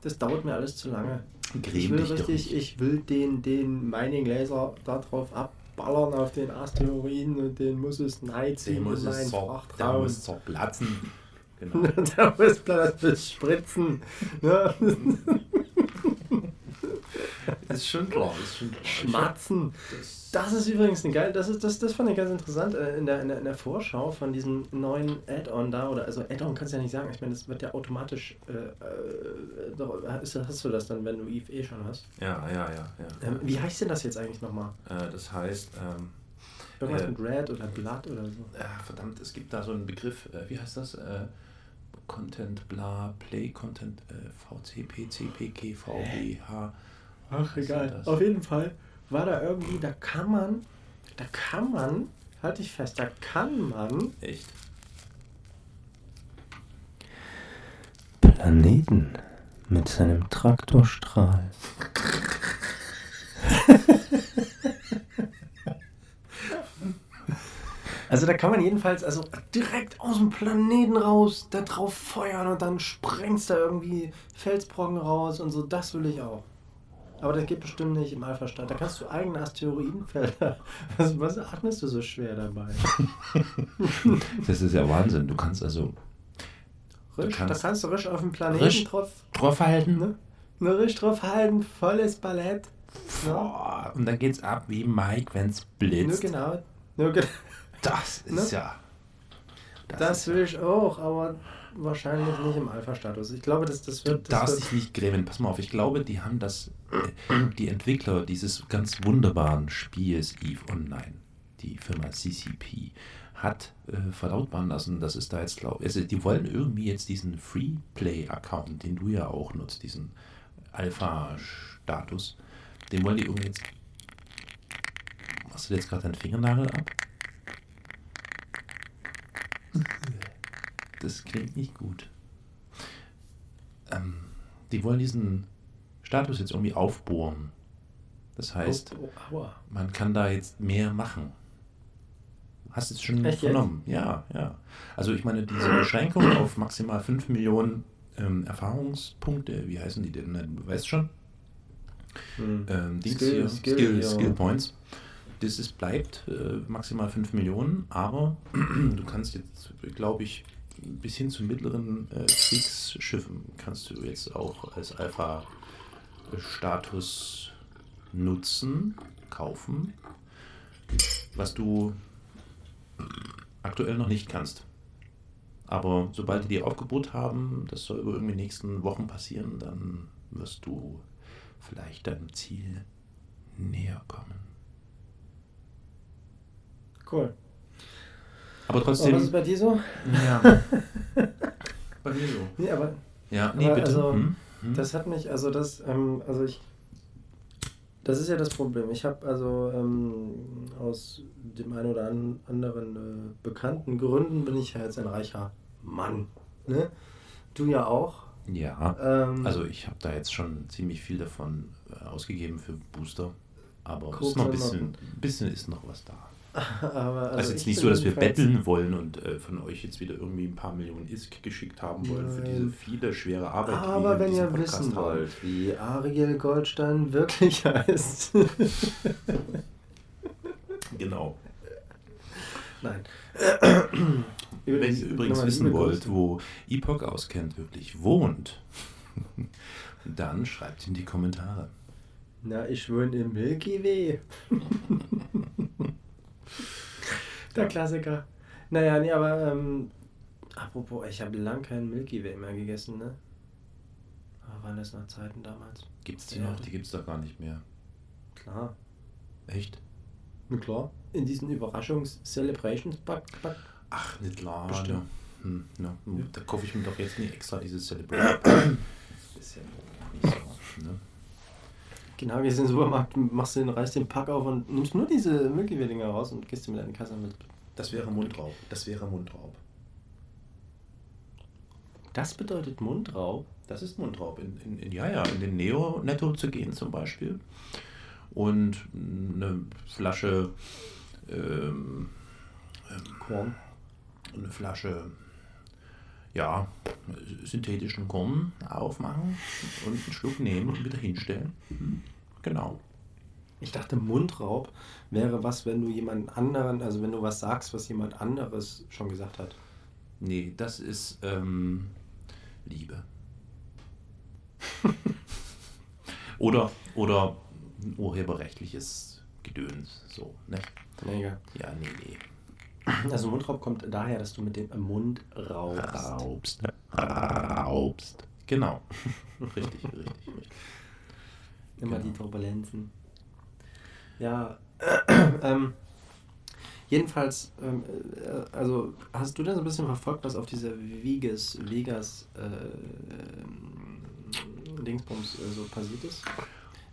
das dauert mir alles zu lange. ich Gräm will dich doch richtig, ich will den, den Mining Laser da drauf abballern auf den Asteroiden und den muss es nein ziehen muss es zer, der muss zerplatzen. Genau. da muss das muss spritzen. Ja. ist schon klar, ist schon klar. Schmatzen. Das ist übrigens eine geile, das ist das, das fand ich ganz interessant äh, in der, in der, in der Vorschau von diesem neuen Add-on da oder also Add-on kannst du ja nicht sagen. Ich meine, das wird ja automatisch. Äh, äh, doch, ist, hast du das dann, wenn du Eve eh schon hast? Ja, ja, ja. ja. Ähm, wie heißt denn das jetzt eigentlich nochmal? Äh, das heißt, ähm, Irgendwas Äh, mit Red oder Blood oder so? äh, verdammt, es gibt da so einen Begriff, äh, wie heißt das? Content, bla, Play, Content, äh, VC, PC, PK, VBH. Ach, egal. Auf jeden Fall war da irgendwie, da kann man, da kann man, halte ich fest, da kann man Echt? Planeten mit seinem Traktorstrahl. Also da kann man jedenfalls also direkt aus dem Planeten raus, da drauf feuern und dann sprengst da irgendwie Felsbrocken raus und so, das will ich auch. Aber das geht bestimmt nicht im Alpha-Stand. Da kannst du eigene Asteroidenfelder. Was, was atmest du so schwer dabei? Das ist ja Wahnsinn. Du kannst also Risch, kannst- da kannst du risch auf dem Planeten Risch drauf drauf halten. Ne? Nur richtig drauf halten, volles Ballett. Ja. Boah, und dann geht's ab wie Mike, wenn's Nur blitzt. genau. Nur ge Das ist Ne? ja. das ist will ich auch, aber wahrscheinlich nicht im Alpha-Status. Ich glaube, das, das Du wird. Das darfst wird dich nicht grämen. Pass mal auf, ich glaube, die haben das, äh, die Entwickler dieses ganz wunderbaren Spiels Eve Online, die Firma CCP, hat äh, verlautbaren lassen, dass es da jetzt, glaube also die wollen irgendwie jetzt diesen Free-Play-Account, den du ja auch nutzt, diesen Alpha-Status, den wollen die irgendwie jetzt. Machst du jetzt gerade deinen Fingernagel ab? Das klingt nicht gut. Ähm, die wollen diesen Status jetzt irgendwie aufbohren. Das heißt, Oh, oh, man kann da jetzt mehr machen. Hast du es schon Echt vernommen? Ja, ja. Also ich meine, diese Beschränkung auf maximal 5 Millionen ähm, Erfahrungspunkte, wie heißen die denn? Du weißt schon. Hm. Ähm, Dings Skill- hier, Skill, Skill, ja. Skill Points. Das ist, bleibt äh, maximal 5 Millionen, aber du kannst jetzt, glaube ich, bis hin zu mittleren äh, Kriegsschiffen kannst du jetzt auch als Alpha-Status nutzen, kaufen, was du aktuell noch nicht kannst. Aber sobald die die aufgebaut haben, das soll über irgendwie die nächsten Wochen passieren, dann wirst du vielleicht deinem Ziel näher kommen. Cool. Aber Und was trotzdem. ist bei dir so? ja. Bei mir so. Nee, aber Ja, nee, Aber bitte. also, Hm? Hm? Das hat mich, also das, ähm, also ich, das ist ja das Problem. Ich habe also ähm, aus dem einen oder an- anderen äh, bekannten Gründen bin ich ja jetzt ein reicher Mann. Ne? Du ja auch. ja. Ähm, Also ich habe da jetzt schon ziemlich viel davon äh, ausgegeben für Booster. Aber es ist noch ein bisschen, ein bisschen ist noch was da. Aber, Also, jetzt ich nicht so, dass wir betteln wollen und äh, von euch jetzt wieder irgendwie ein paar Millionen ISK geschickt haben wollen für diese viele schwere Arbeit. Aber wenn ihr Podcast wissen haben. wollt, wie Ariel Goldstein wirklich heißt. Genau. Nein. Wenn ihr übrigens wissen wollt, wo Epoch auskennt wirklich wohnt, dann schreibt in die Kommentare. Na, ich wohne im Milky Way. Der Klassiker. Naja, nee, aber ähm, apropos, ich habe lang keinen Milky Way mehr gegessen, ne? Aber waren das noch Zeiten damals? Gibt es die Ja. noch? Die gibt es doch gar nicht mehr. Klar. Echt? Na klar. In diesen Überraschungs-Celebrations-Pack. Pack. Ach, nicht klar. Bestimmt. Ne? Hm, ne? Ja. Da kaufe ich mir doch jetzt nicht extra dieses Celebration. ist ja nicht so. Ne? Genau, gehst in den Supermarkt, machst den, reißt den Pack auf und nimmst nur diese Milky Way-Dinger raus und gehst mit deiner Kasse mit. Das wäre Mundraub. Das wäre Mundraub. Das bedeutet Mundraub. Das ist Mundraub. In, in, in, ja, ja, in den Neo-Netto zu gehen zum Beispiel. Und eine Flasche, ähm, Korn. eine Flasche, ja, synthetischen Korn aufmachen und einen Schluck nehmen und wieder hinstellen. Genau. Ich dachte, Mundraub wäre was, wenn du jemand anderen, also wenn du was sagst, was jemand anderes schon gesagt hat. Nee, das ist ähm, Liebe. oder, oder urheberrechtliches Gedöns. So, ne? Mega. Ja, nee, nee. Also Mundraub kommt daher, dass du mit dem Mund raubst. Raubst. Raubst. Genau. richtig, richtig, richtig. Immer Genau. die Turbulenzen. Ja, ähm, jedenfalls, ähm, äh, also hast du denn so ein bisschen verfolgt, was auf dieser Vegas, Vegas äh, ähm, Dingsbums äh, so passiert ist?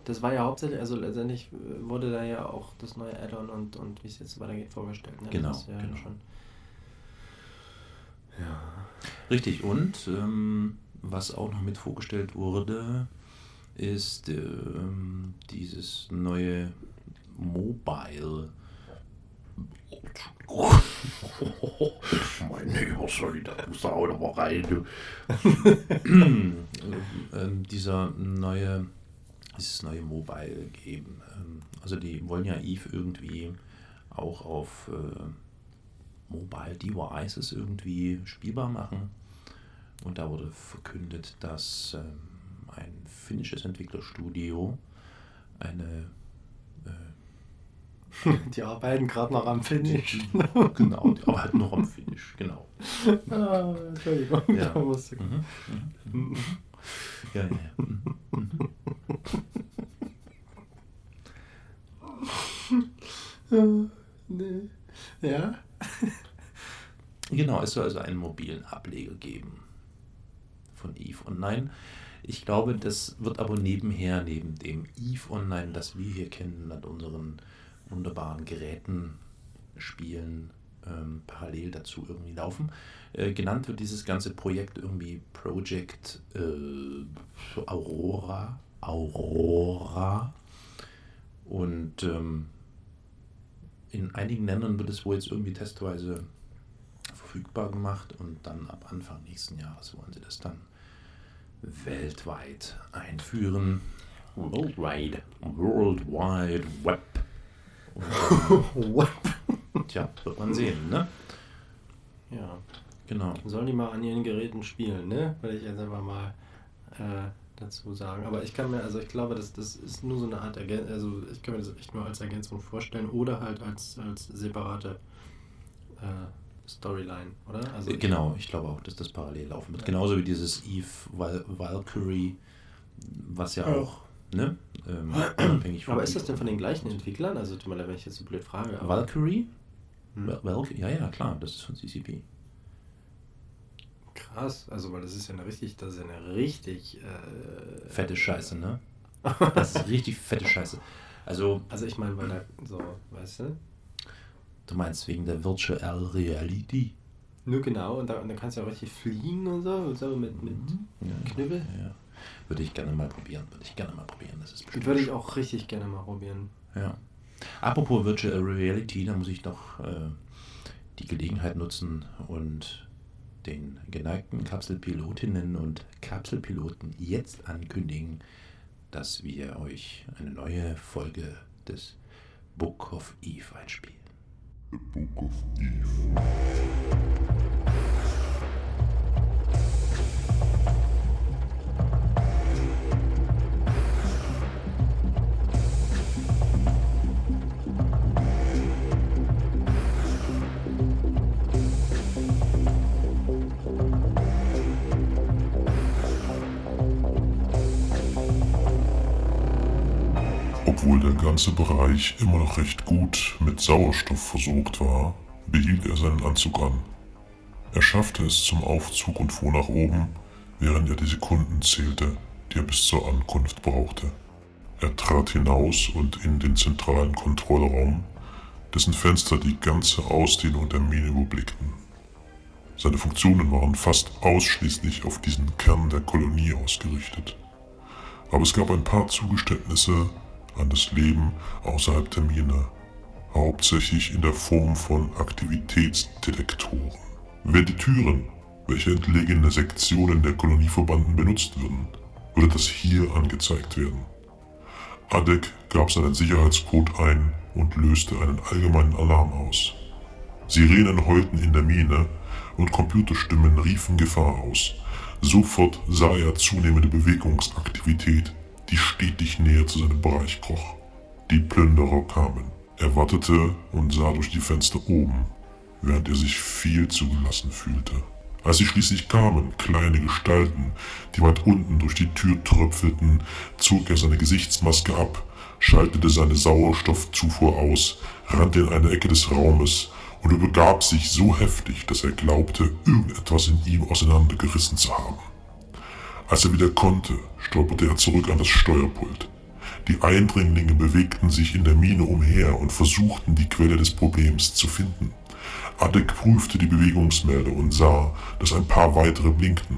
Das war ja hauptsächlich, also letztendlich äh, wurde da ja auch das neue Add-on und, und wie es jetzt weitergeht vorgestellt. Ne? Genau, Das ist ja genau. schon. Ja. Richtig, und ähm, was auch noch mit vorgestellt wurde, ist ähm, dieses neue Mobile. mein Lieber, sorry, da muss da auch noch mal rein. Ähm, dieser neue, dieses neue Mobile geben. Ähm, also die wollen ja Eve irgendwie auch auf äh, Mobile Devices irgendwie spielbar machen. Und da wurde verkündet, dass ähm, ein finnisches Entwicklerstudio eine äh, Die arbeiten gerade noch am Finish. genau, aber halt noch am Finish, genau. ah, Entschuldigung, Ja. da musste Mhm. Mhm. Mhm. Ja, ja, ja. Mhm. Ja? Genau, es soll also einen mobilen Ableger geben von Eve Online. Ich glaube, das wird aber nebenher, neben dem Eve Online, das wir hier kennen, an unseren wunderbaren Geräten, Spielen, ähm, parallel dazu irgendwie laufen. Äh, genannt wird dieses ganze Projekt irgendwie Project äh, Aurora. Aurora. Und ähm, in einigen Ländern wird es wohl jetzt irgendwie testweise verfügbar gemacht und dann ab Anfang nächsten Jahres wollen sie das dann weltweit einführen. Worldwide. World Wide Web. Ähm, tja, wird man sehen, ne? Ja. Genau. Sollen die mal an ihren Geräten spielen, ne? Würde ich jetzt einfach mal äh, dazu sagen. Aber ich kann mir, also ich glaube, das, das ist nur so eine Art Ergänzung, also ich kann mir das echt nur als Ergänzung vorstellen oder halt als, als separate äh, Storyline, oder? Also ich- Genau, ich glaube auch, dass das parallel laufen wird. Genauso wie dieses Eve Val Valkyrie, was ja Ja. auch, ne? Ähm, unabhängig von Aber ist das denn von den gleichen Entwicklern? Also tut mir leid, wenn ich jetzt so blöd frage. Valkyrie? Hm. Val Val ja, ja, klar, das ist von CCP. Krass, also weil das ist ja eine richtig, das ist ja eine richtig äh, Fette Scheiße, ne? Das ist richtig fette Scheiße. Also, Also ich meine, weil da so, weißt du? du meinst wegen der Virtual Reality? Nur genau, und da, und da kannst du ja auch richtig fliegen und so, und so mit, mit Ja, Knüppel. Ja, ja. Würde ich gerne mal probieren. Würde ich gerne mal probieren. Das ist bestimmt Würde ich auch richtig gerne mal probieren. Ja. Apropos Virtual Reality, da muss ich noch äh, die Gelegenheit nutzen und den geneigten Kapselpilotinnen und Kapselpiloten jetzt ankündigen, dass wir euch eine neue Folge des Book of Eve einspielen. The Book of Eve. Ganze Bereich immer noch recht gut mit Sauerstoff versorgt war, behielt er seinen Anzug an. Er schaffte es zum Aufzug und fuhr nach oben, während er die Sekunden zählte, die er bis zur Ankunft brauchte. Er trat hinaus und in den zentralen Kontrollraum, dessen Fenster die ganze Ausdehnung der Mine überblickten. Seine Funktionen waren fast ausschließlich auf diesen Kern der Kolonie ausgerichtet. Aber es gab ein paar Zugeständnisse an das Leben außerhalb der Mine, hauptsächlich in der Form von Aktivitätsdetektoren. Wenn die Türen, welche entlegene Sektionen der Kolonieverbanden benutzt würden, würde das hier angezeigt werden. Adek gab seinen Sicherheitscode ein und löste einen allgemeinen Alarm aus. Sirenen heulten in der Mine und Computerstimmen riefen Gefahr aus. Sofort sah er zunehmende Bewegungsaktivität, die stetig näher zu seinem Bereich kroch. Die Plünderer kamen. Er wartete und sah durch die Fenster oben, während er sich viel zu gelassen fühlte. Als sie schließlich kamen, kleine Gestalten, die weit unten durch die Tür tröpfelten, zog er seine Gesichtsmaske ab, schaltete seine Sauerstoffzufuhr aus, rannte in eine Ecke des Raumes und übergab sich so heftig, dass er glaubte, irgendetwas in ihm auseinandergerissen zu haben. Als er wieder konnte, stolperte er zurück an das Steuerpult. Die Eindringlinge bewegten sich in der Mine umher und versuchten, die Quelle des Problems zu finden. Adek prüfte die Bewegungsmelder und sah, dass ein paar weitere blinkten.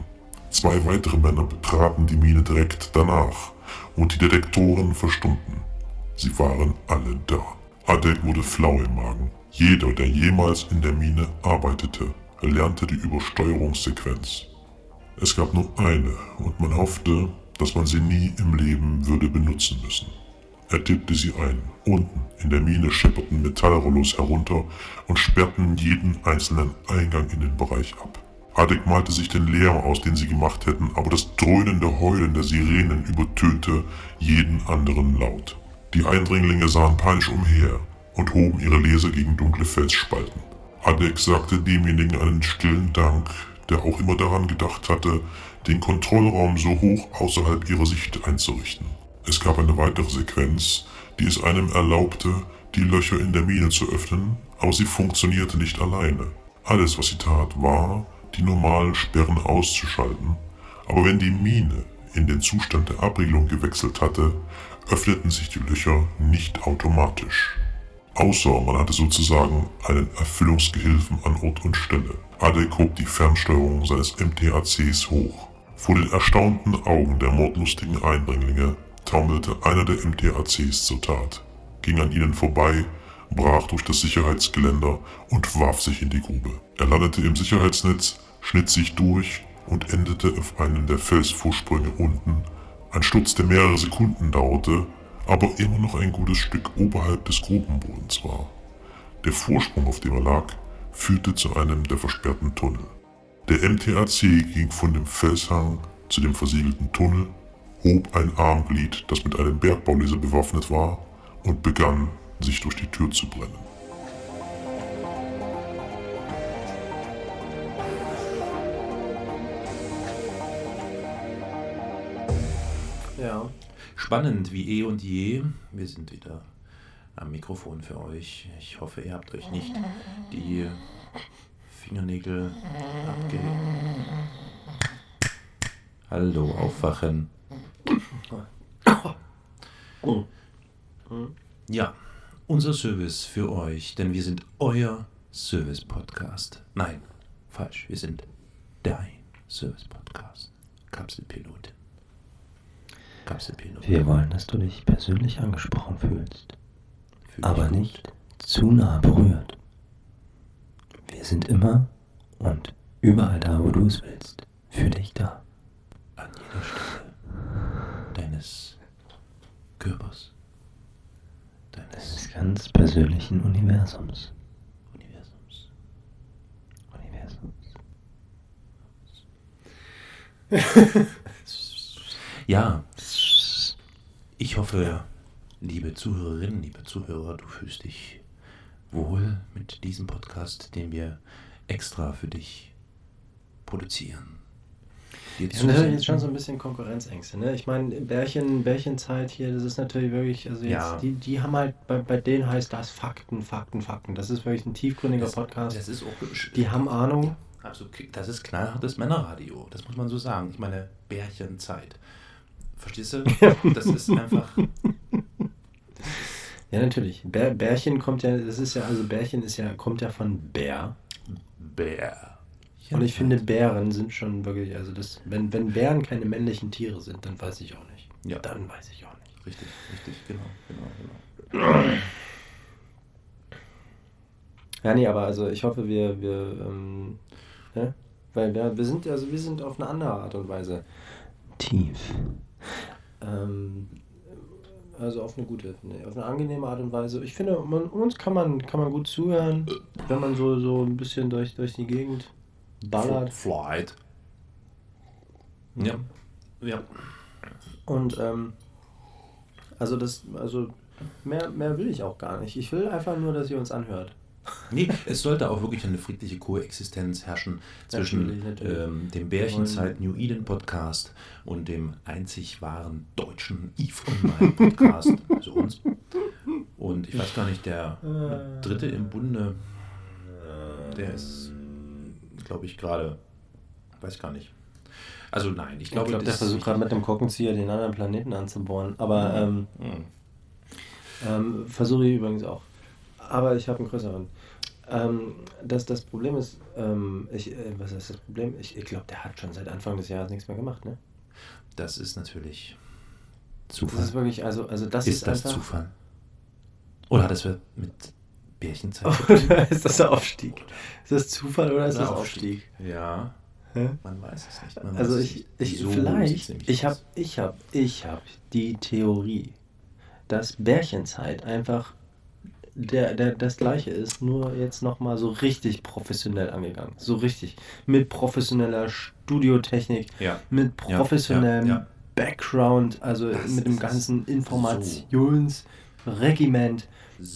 Zwei weitere Männer betraten die Mine direkt danach und die Detektoren verstummten. Sie waren alle da. Adek wurde flau im Magen. Jeder, der jemals in der Mine arbeitete, erlernte die Übersteuerungssequenz. Es gab nur eine und man hoffte, dass man sie nie im Leben würde benutzen müssen. Er tippte sie ein. Unten in der Mine schepperten Metallrollos herunter und sperrten jeden einzelnen Eingang in den Bereich ab. Adek malte sich den Lärm aus, den sie gemacht hätten, aber das dröhnende Heulen der Sirenen übertönte jeden anderen Laut. Die Eindringlinge sahen panisch umher und hoben ihre Laser gegen dunkle Felsspalten. Adek sagte demjenigen einen stillen Dank, der auch immer daran gedacht hatte, den Kontrollraum so hoch außerhalb ihrer Sicht einzurichten. Es gab eine weitere Sequenz, die es einem erlaubte, die Löcher in der Mine zu öffnen, Aber sie funktionierte nicht alleine. Alles, was sie tat, war, die normalen Sperren auszuschalten. Aber wenn die Mine in den Zustand der Abriegelung gewechselt hatte, öffneten sich die Löcher nicht automatisch. Außer man hatte sozusagen einen Erfüllungsgehilfen an Ort und Stelle. Adek hob die Fernsteuerung seines MTACs hoch. Vor den erstaunten Augen der mordlustigen Eindringlinge taumelte einer der MTACs zur Tat, ging an ihnen vorbei, brach durch das Sicherheitsgeländer und warf sich in die Grube. Er landete im Sicherheitsnetz, schnitt sich durch und endete auf einen der Felsvorsprünge unten, ein Sturz, der mehrere Sekunden dauerte, aber immer noch ein gutes Stück oberhalb des Grubenbodens war. Der Vorsprung, auf dem er lag, führte zu einem der versperrten Tunnel. Der MTAC ging von dem Felshang zu dem versiegelten Tunnel, hob ein Armglied, das mit einem Bergbauleser bewaffnet war, und begann, sich durch die Tür zu brennen. Ja. Spannend wie eh und je. Wir sind wieder am Mikrofon für euch. Ich hoffe, ihr habt euch nicht die Fingernägel abge... Hallo, aufwachen. Ja, unser Service für euch, denn wir sind euer Service-Podcast. Nein, falsch, wir sind dein Service-Podcast. Kapselpilotin. Kapselpilot. Wir wollen, dass du dich persönlich angesprochen fühlst, aber nicht zu nah berührt. Wir sind immer und überall da, wo du es willst, für dich da. an jeder Stelle deines Körpers, deines Deines ganz persönlichen Universums. Universums. Universums. Ja, ich hoffe, liebe Zuhörerinnen, liebe Zuhörer, du fühlst dich wohl mit diesem Podcast, den wir extra für dich produzieren. Haben natürlich zusenden. jetzt schon so ein bisschen Konkurrenzängste, ne? Ich meine, Bärchen, Bärchenzeit hier, das ist natürlich wirklich, also jetzt, Ja. die, die haben halt, bei, bei denen heißt das Fakten, Fakten, Fakten. Das ist wirklich ein tiefgründiger das, Podcast. Das ist auch, die haben Ahnung. Also, das ist knallhartes Männerradio. Das muss man so sagen. Ich meine, Bärchenzeit. Verstehst du? Das ist einfach. Ja, natürlich. Bär, Bärchen kommt ja, das ist ja, also Bärchen ist ja, kommt ja von Bär. Bär. Und ich finde, Bären sind schon wirklich, also das, wenn, wenn Bären keine männlichen Tiere sind, dann weiß ich auch nicht. Ja. Dann weiß ich auch nicht. Richtig, richtig, genau, genau, genau. Ja, nee, aber also ich hoffe, wir, wir, ähm, ja, weil wir, wir sind, also wir sind auf eine andere Art und Weise, Tief. ähm, also auf eine gute, nee, auf eine angenehme Art und Weise. Ich finde, man, uns kann man, kann man gut zuhören, wenn man so, so ein bisschen durch, durch die Gegend ballert. Flight. Ja. Ja. Und ähm, also das, also mehr, mehr will ich auch gar nicht. Ich will einfach nur, dass ihr uns anhört. Nee, es sollte auch wirklich eine friedliche Koexistenz herrschen zwischen Natürlich, natürlich. Ähm, dem Bärchenzeit New Eden Podcast und dem einzig wahren deutschen Eve Online Podcast, also uns. Und ich weiß gar nicht, der dritte im Bunde, der ist, glaube ich, gerade, weiß gar nicht. Also nein, ich Ich glaube, glaube, der das- versucht gerade mit dem Korkenzieher den anderen Planeten anzubohren. Aber ähm, Hm. ähm, versuche ich übrigens auch. Aber ich habe einen größeren. Ähm, das, das Problem ist, ähm, ich, äh, was ist das Problem? Ich, ich glaube, der hat schon seit Anfang des Jahres nichts mehr gemacht, ne? Das ist natürlich Das Zufall. ist wirklich, also, also das ist ist, das einfach. Zufall? Oder hat das mit Bärchenzeit? Oder ist das der Aufstieg? Ist das Zufall oder ist Oder das Aufstieg? Ja, Hä? man weiß es nicht. Man Also ich, nicht. ich So vielleicht, ich habe ich hab, ich hab die Theorie, dass Bärchenzeit einfach der, der, das gleiche ist, nur jetzt nochmal so richtig professionell angegangen. So richtig. Mit professioneller Studiotechnik, Ja. mit professionellem ja, ja. Background, also Das mit dem ganzen Informationsregiment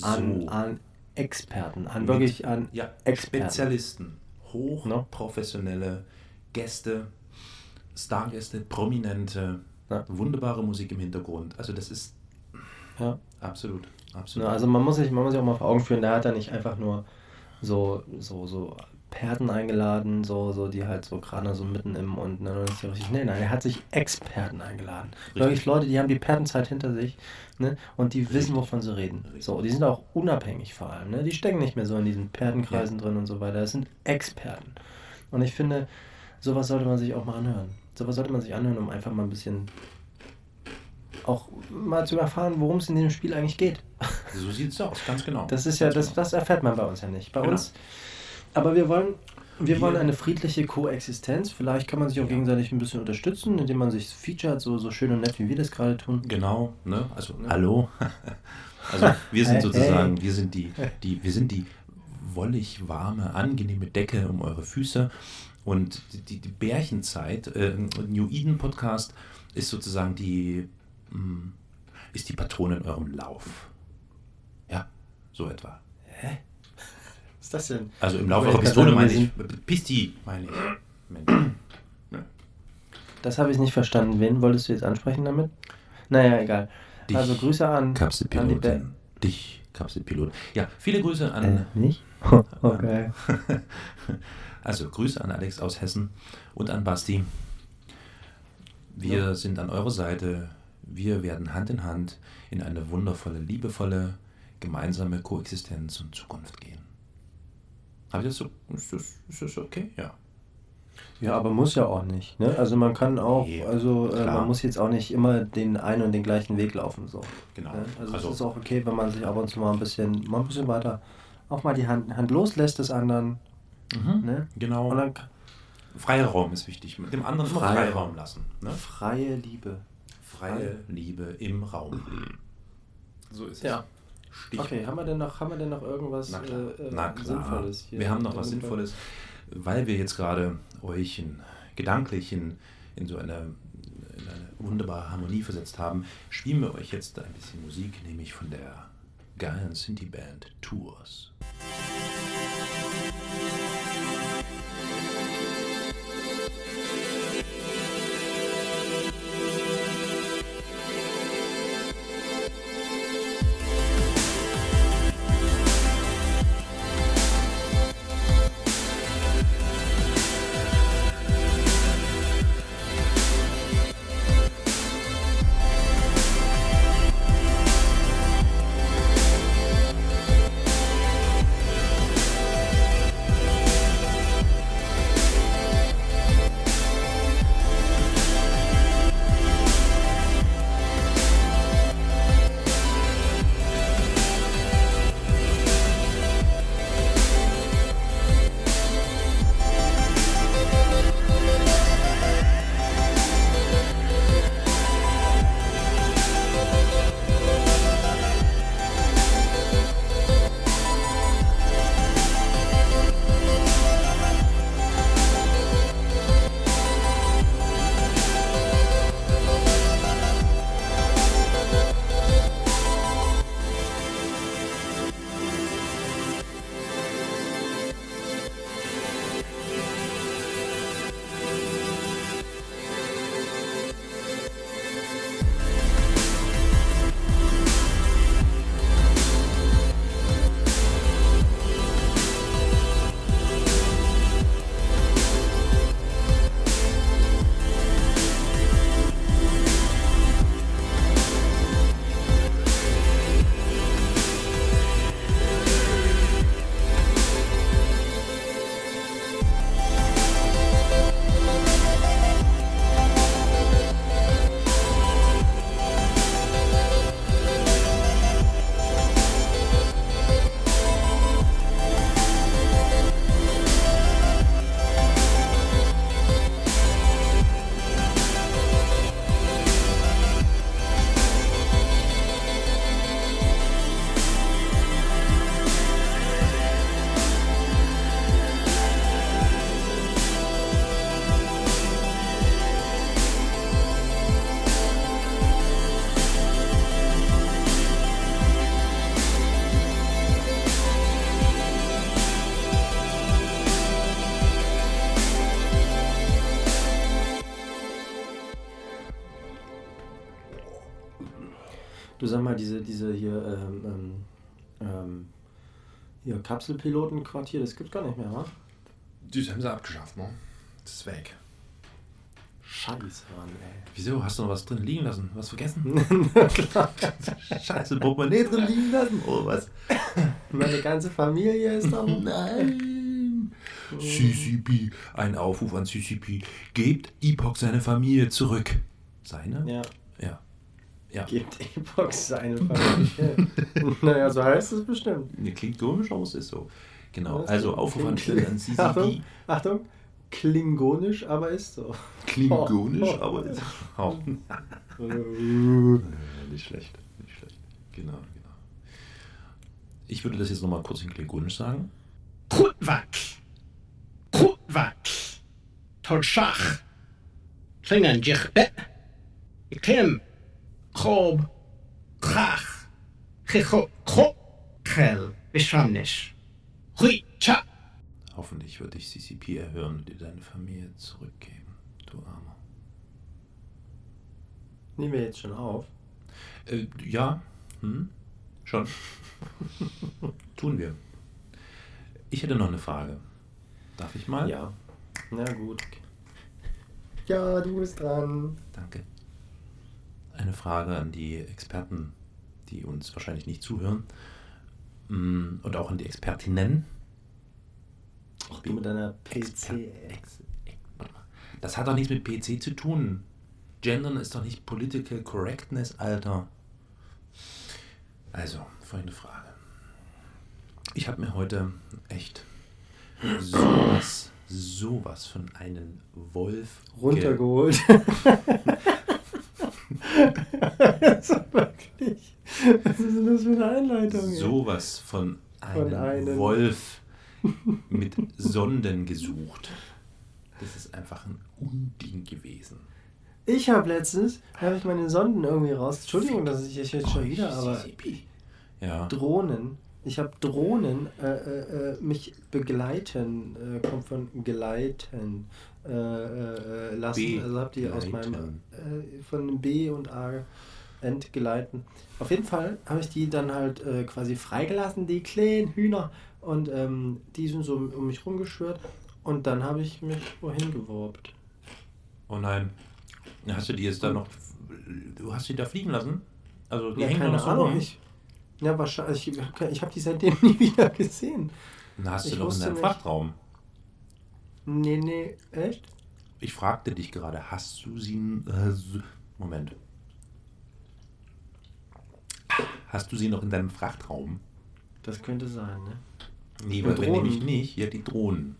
an, So. an Experten, an Mit- wirklich an ja, Experten. Spezialisten, hochprofessionelle Gäste, Stargäste, Prominente, Ja. wunderbare Musik im Hintergrund. Also das ist Ja. Absolut. Absolut. Ne, also man muss, sich, man muss sich auch mal vor Augen führen, der hat da nicht einfach nur so, so, so Perten eingeladen, so, so die halt so gerade so mitten im und ne, das ist ja richtig. Nee, nein, er hat sich Experten eingeladen. Wirklich Leute, die haben die Pertenzeit hinter sich ne, und die wissen, wovon sie reden. So, die sind auch unabhängig vor allem. Ne? Die stecken nicht mehr so in diesen Pertenkreisen drin und so weiter. Das sind Experten. Und ich finde, sowas sollte man sich auch mal anhören. Sowas sollte man sich anhören, um einfach mal ein bisschen auch mal zu erfahren, worum es in diesem Spiel eigentlich geht. So sieht es aus, ganz genau. Das ist ja, das, genau. das erfährt man bei uns ja nicht. Bei Genau. uns. Aber wir wollen, wir Wir- wollen eine friedliche Koexistenz. Vielleicht kann man sich auch Ja. gegenseitig ein bisschen unterstützen, indem man sich featuret, so, so schön und nett, wie wir das gerade tun. Genau, ne? Also Ne? hallo. also wir sind sozusagen, hey. wir sind die, die, wir sind die wollig warme, angenehme Decke um eure Füße. Und die, die, die Bärchenzeit, äh, New Eden Podcast, ist sozusagen die, ist die Patrone in eurem Lauf. Ja, so etwa. Was ist das denn? Also im Lauf eurer Pistole meine ich, Pisti meine ich. Mensch. Das habe ich nicht verstanden. Wen wolltest du jetzt ansprechen damit? Naja, egal. Dich, also Grüße an, an Kapselpilotin. Dich, Kapselpilot. Ja, viele Grüße an. Äh, nicht? okay. Also Grüße an Alex aus Hessen und an Basti. Wir sind an eurer Seite. Wir werden Hand in Hand in eine wundervolle, liebevolle, gemeinsame Koexistenz und Zukunft gehen. Habe ich das so? Ist das, ist das okay? Ja. Ja, aber muss ja auch nicht. Ne? Also man kann auch, Nee, also äh, man muss jetzt auch nicht immer den einen und den gleichen Weg laufen. So. Genau. Ne? Also, Also- es ist auch okay, wenn man sich ab und zu mal ein bisschen, mal ein bisschen weiter auch mal die Hand, Hand loslässt des anderen. Mhm. Ne? Genau. Und dann Freier Raum ist wichtig. Mit dem anderen Freier Freiraum lassen. Ne? freie Liebe. Freie Liebe im Raum. So ist Ja. es. Stichwort. Okay, haben wir denn noch, haben wir denn noch irgendwas Na klar, äh, äh, na klar. Sinnvolles hier? wir haben noch was Sinnvolles, weil wir jetzt gerade euch in, gedanklich in, in so eine, in eine wunderbare Harmonie versetzt haben, spielen wir euch jetzt ein bisschen Musik, nämlich von der geilen Sinti-Band Tours. Thank Du sag mal, diese, diese hier, ähm, ähm, ähm, hier Kapselpilotenquartier, das gibt's gar nicht mehr, wa? Das haben sie abgeschafft, ne? Das ist weg. Scheiße, Mann, ey. Wieso? Hast du noch was drin liegen lassen? Was vergessen? Scheiße, Portemonnaie drin liegen lassen? Oh, was? Meine ganze Familie ist da. Nein! CCP. Ein Aufruf an CCP. Gebt Epoch seine Familie zurück. Seine? Ja, Ja. Ja. gibt Epox seine Familie. naja, so heißt es bestimmt. Nee, klingt komisch, aber es ist so. Genau. Das Also Aufruf an, klingt- an Achtung, CCP. Achtung, klingonisch, aber ist so. Klingonisch, Oh, oh. aber ist auch. Äh, Äh, nicht schlecht, nicht schlecht. Genau, genau. Ich würde das jetzt nochmal kurz in Klingonisch sagen. Kutwaks. Kutwaks. Tolschach. Klingenjichte. Klim. Krob. Krach. Chicho. Kro. Kel. Beschramnis. Hui. Cha. Hoffentlich wird dich CCP erhören und dir deine Familie zurückgeben, du Armer. Nehmen wir jetzt schon auf. Äh, ja, hm? schon. Tun wir. Ich hätte noch eine Frage. Darf ich mal? Ja. Na gut. Ja, du bist dran. Danke. Eine Frage an die Experten, die uns wahrscheinlich nicht zuhören. Mm, Und auch an die Expertinnen. Ach, du mit deiner PC. Das hat doch nichts mit PC zu tun. Gendern ist doch nicht Political Correctness, Alter. Also, folgende Frage. Ich habe mir heute echt sowas, sowas von einem Wolf ge- Also wirklich. Was ist denn das für eine Einleitung? sowas von einem, einem- Wolf mit Sonden gesucht. Das ist einfach ein Unding gewesen. Ich habe letztens, habe ich meine Sonden irgendwie raus. Entschuldigung, dass ich jetzt schon wieder, aber CCP. Ja. Drohnen. Ich habe Drohnen äh, äh, äh, mich begleiten, äh, kommt von geleiten äh, äh, äh, lassen. also habt ihr aus meinem äh, von B und A entgleiten. Auf jeden Fall habe ich die dann halt äh, quasi freigelassen, die kleinen Hühner. Und ähm, die sind so um mich rumgeschwört. Und dann habe ich mich wohin geworbt. Oh nein. Hast du die jetzt da noch. Du hast die da fliegen lassen? Also die Ja, hängen keine noch so Ahnung. rum. Ich, ja, wahrscheinlich. Ich, ich habe die seitdem nie wieder gesehen. Dann hast du ich doch in deinem nicht. Nee, nee, echt? Ich fragte dich gerade, hast du sie. Äh, Moment. Hast du sie noch in deinem Frachtraum? Das könnte sein, ne? Nee, weil wenn nämlich nicht, ja, die Drohnen.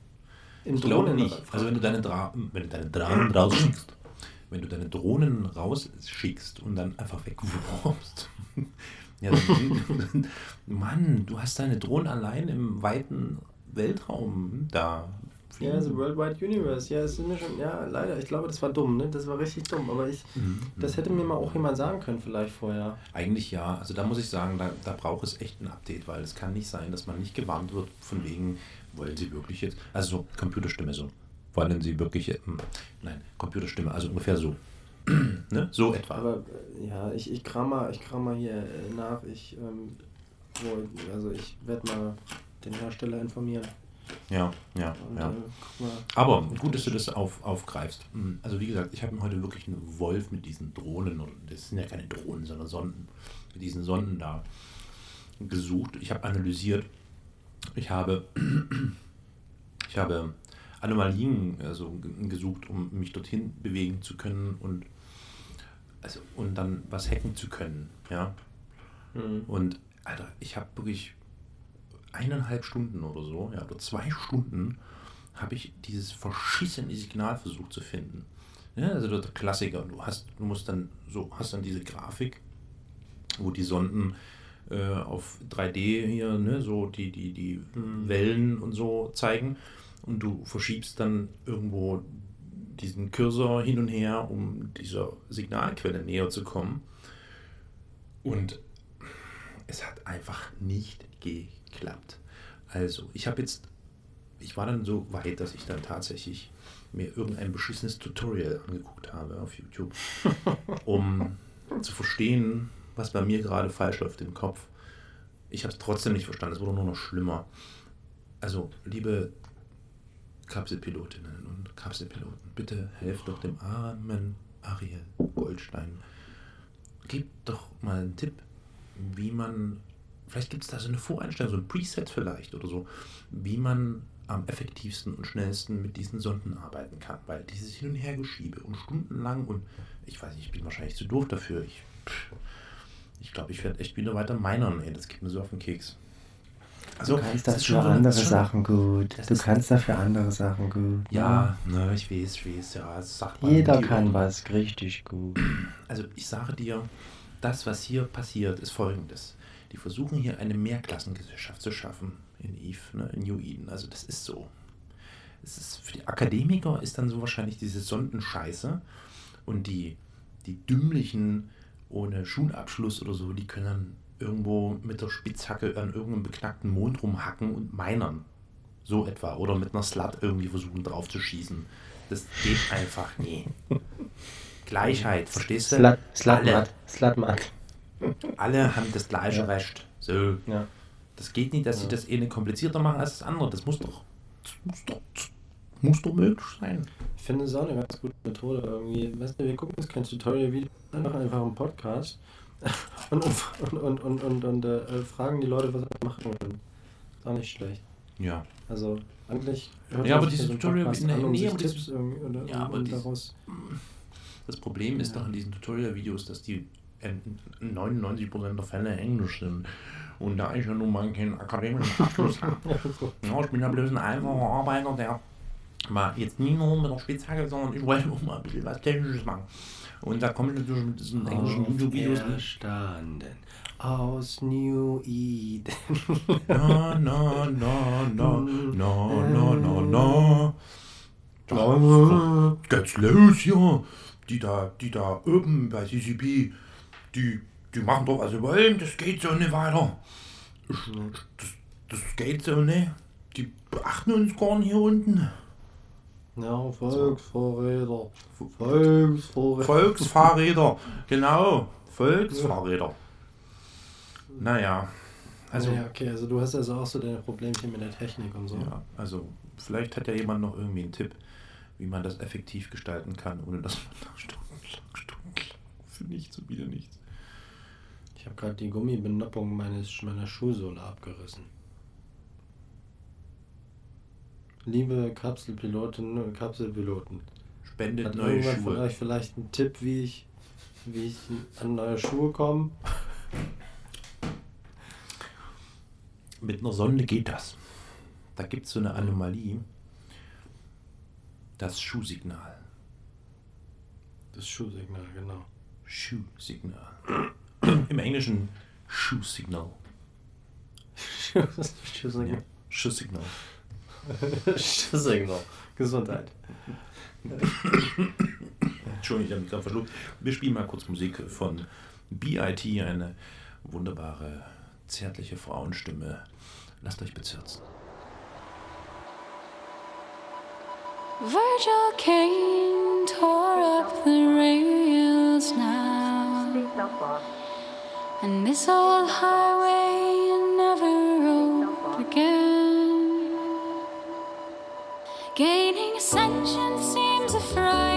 Im Ich glaube Drohnen- nicht. Also wenn du deine, Dra wenn du deine Drohnen rausschickst, wenn du deine Drohnen rausschickst und dann einfach wegwurfst. ja, Mann, du hast deine Drohnen allein im weiten Weltraum da. Ja, also Worldwide Universe. Ja, es ist mir schon, ja, leider. Ich glaube, das war dumm, ne? Das war richtig dumm. Aber ich, Mhm. das hätte mir mal auch jemand sagen können, vielleicht vorher. Eigentlich ja. Also da muss ich sagen, da, da braucht es echt ein Update, weil es kann nicht sein, dass man nicht gewarnt wird von wegen, wollen sie wirklich jetzt, also so Computerstimme so, wollen sie wirklich, ähm, nein, Computerstimme, also ungefähr so. ne? So etwa. Aber äh, ja, ich, ich kram mal, ich kram mal hier äh, nach. Ich, ähm, also ich werde mal den Hersteller informieren. Ja, ja, Und, ja. Äh. Aber gut, dass du das auf, aufgreifst. Mhm. Also wie gesagt, ich habe mir heute wirklich einen Wolf mit diesen Drohnen, das sind ja keine Drohnen, sondern Sonden, mit diesen Sonden da gesucht. Ich habe analysiert. Ich habe, ich habe Anomalien also, gesucht, um mich dorthin bewegen zu können und, also, und dann was hacken zu können. Ja? Mhm. Und Alter, ich habe wirklich eineinhalb Stunden oder so, ja, oder zwei Stunden, habe ich dieses verschissene Signal versucht zu finden. Ja, also der Klassiker. Du hast, du musst dann so, hast dann diese Grafik, wo die Sonden äh, auf 3D hier, ne, so die, die, die Wellen und so zeigen. Und du verschiebst dann irgendwo diesen Cursor hin und her, um dieser Signalquelle näher zu kommen. Und es hat einfach nicht geklappt. Also, ich habe jetzt, ich war dann so weit, dass ich dann tatsächlich mir irgendein beschissenes Tutorial angeguckt habe auf YouTube, um zu verstehen, was bei mir gerade falsch läuft im Kopf. Ich habe es trotzdem nicht verstanden, es wurde nur noch schlimmer. Also, liebe Kapselpilotinnen und Kapselpiloten, bitte helft doch dem armen Ariel Goldstein. Gebt doch mal einen Tipp, wie man, vielleicht gibt es da so eine Voreinstellung, so ein Preset vielleicht oder so, wie man am effektivsten und schnellsten mit diesen Sonden arbeiten kann. Weil dieses Hin- und Hergeschiebe und stundenlang und ich weiß nicht, ich bin wahrscheinlich zu doof dafür. Ich pff, ich glaube, ich werde echt wieder weiter minern. Ey, das geht mir so auf den Keks. Also, du kannst das das ist für schon so andere schon- Sachen gut. Du kannst dafür andere Sachen gut. Ja, ne, ich weiß, ich weiß, ja, das sagt man. Jeder kann was richtig gut. Also ich sage dir, das, was hier passiert, ist folgendes. Die versuchen hier eine Mehrklassengesellschaft zu schaffen in Eve, ne, in New Eden. Also das ist so. Es ist, für die Akademiker ist dann so wahrscheinlich diese Sondenscheiße und die, die Dümmlichen ohne Schulabschluss oder so, die können dann irgendwo mit der Spitzhacke an irgendeinem beknackten Mond rumhacken und minern. So etwa. Oder mit einer Slut irgendwie versuchen drauf zu schießen. Das geht einfach nie. Gleichheit, verstehst du? Slut, alle, Slutmat. Slutmat. Alle haben das gleiche Ja. Recht. So. Ja. Das geht nicht, dass sie das eine komplizierter machen als das andere. Das muss doch, das muss doch, muss doch möglich sein. Ich finde es auch eine ganz gute Methode irgendwie. Weißt du, wir gucken jetzt kein Tutorial-Video, sondern einfach einen Podcast und, und, und, und, und, und äh, fragen die Leute, was sie machen wollen. Ist auch nicht schlecht. Ja. Also eigentlich hört Ja, aber dieses Tutorial- an, nee, sich aber dieses- Tipps irgendwie oder Ja, aber und daraus. Das Problem ist Ja. doch in diesen Tutorial-Videos, dass die in 99% der Fälle Englisch sind. Und da ich ja nun mal keinen akademischen Abschluss habe. Ja, ich bin ja bloß ein einfacher Arbeiter, der mal jetzt nie nur mit der Spitzhacke, sondern ich wollte auch mal ein bisschen was Technisches machen. Und da komme ich natürlich mit diesen englischen YouTube-Videos. Verstanden. Aus New Eden. Na, na, na, na, na, na, na, na. Da geht's los hier. Die da, die da oben bei CCP, die, die machen doch, was sie wollen. Das geht so nicht weiter. Das, das geht so nicht. Die beachten uns gar nicht hier unten. Ja, Volksverräter. Volksverräter. Volksfahrräder, genau. Volksfahrräder. Naja, also, ja, okay, also du hast also auch so deine Problemchen mit der Technik und so. ja, also vielleicht hat ja jemand noch irgendwie einen Tipp, wie man das effektiv gestalten kann, ohne dass man da stundenlang, stundenlang für nichts und wieder nichts. Ich habe gerade die Gummibenoppung meines, meiner Schuhsohle abgerissen. Liebe Kapselpilotinnen und Kapselpiloten, Spendet hat neue irgendwann von Schuhe. euch vielleicht einen Tipp, wie ich, wie ich an neue Schuhe komme? Mit einer Sonde geht das. Da gibt es so eine Anomalie. Das Schuhsignal. Das Schuhsignal, genau. Schuhsignal. Im Englischen Schuhsignal. Schuhsignal. Ja. Schuhsignal. Schuhsignal. Gesundheit. Entschuldigung, ich habe mich gerade verschluckt. Wir spielen mal kurz Musik von BIT, eine wunderbare, zärtliche Frauenstimme. Lasst euch bezirzen. Virgil Kane tore up the rails now. And this old highway never rode again. Gaining ascension seems a fright.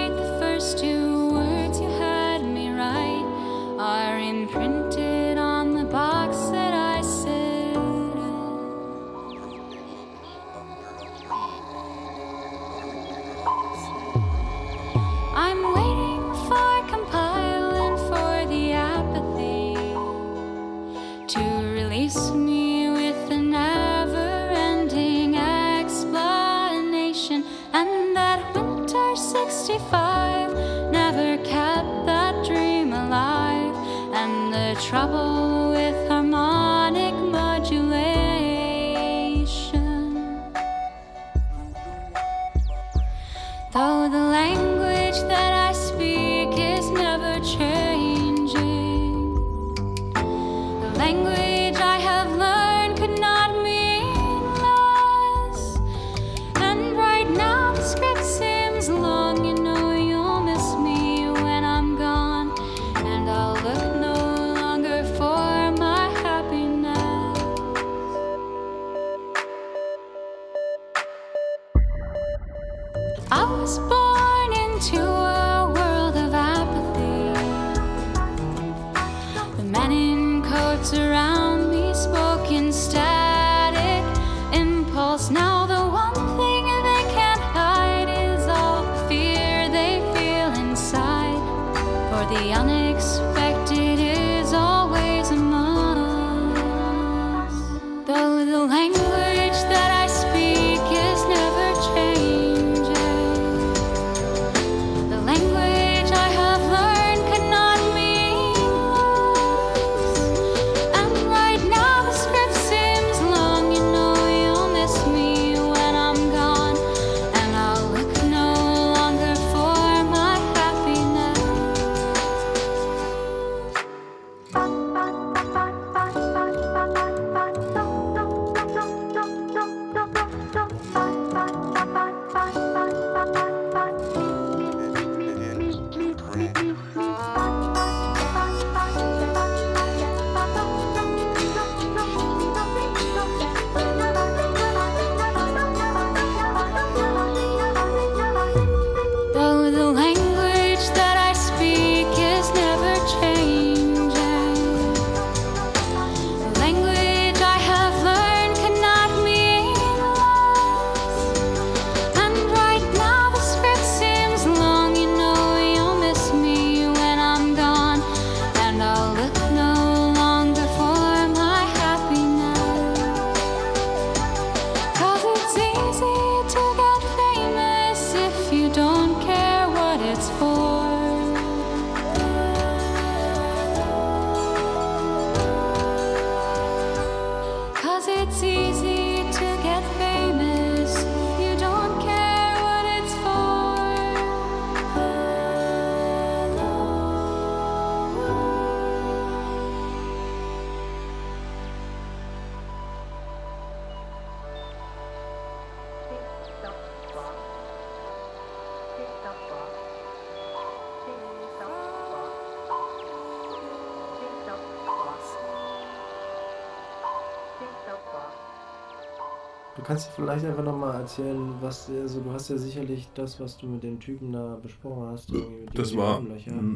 Vielleicht einfach nochmal erzählen, was, also du hast ja sicherlich das, was du mit dem Typen da besprochen hast. mit Das war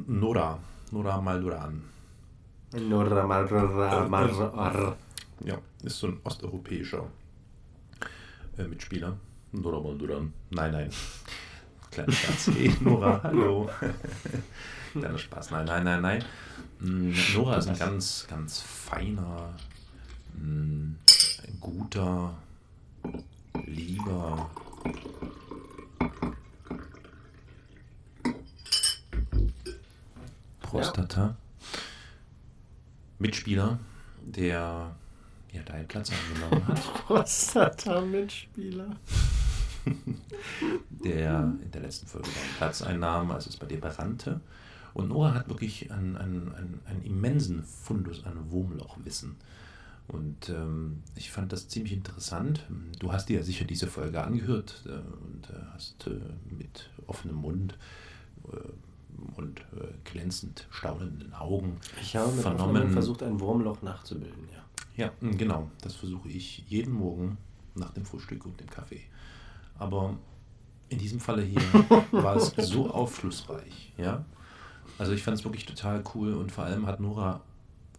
Nora. Nora Malduran. Nora Marra Marra. Ja, ist so ein osteuropäischer äh, Mitspieler. Nora Malduran. Nein, nein. Kleiner Scherz. Hey, Nora, hallo. Kleiner Spaß. Nein, nein, nein, nein. Mm, Nora ist ein ganz, ganz feiner, ein guter, lieber, Prostata. Mitspieler, der ja deinen Platz angenommen hat, Prostata-Mitspieler. der in der letzten Folge deinen Platz einnahm, als es bei dir brannte. Und Nora hat wirklich einen, einen, einen, einen immensen Fundus an Wurmlochwissen. Und ähm, ich fand das ziemlich interessant. Du hast dir ja sicher diese Folge angehört äh, und äh, hast äh, mit offenem Mund äh, und äh, glänzend staunenden Augen Ich habe mit vernommen. versucht, ein Wurmloch nachzubilden, ja. Ja, genau. Das versuche ich jeden Morgen nach dem Frühstück und dem Kaffee. Aber in diesem Falle hier war es so aufschlussreich, ja. Also ich fand es wirklich total cool und vor allem hat Nora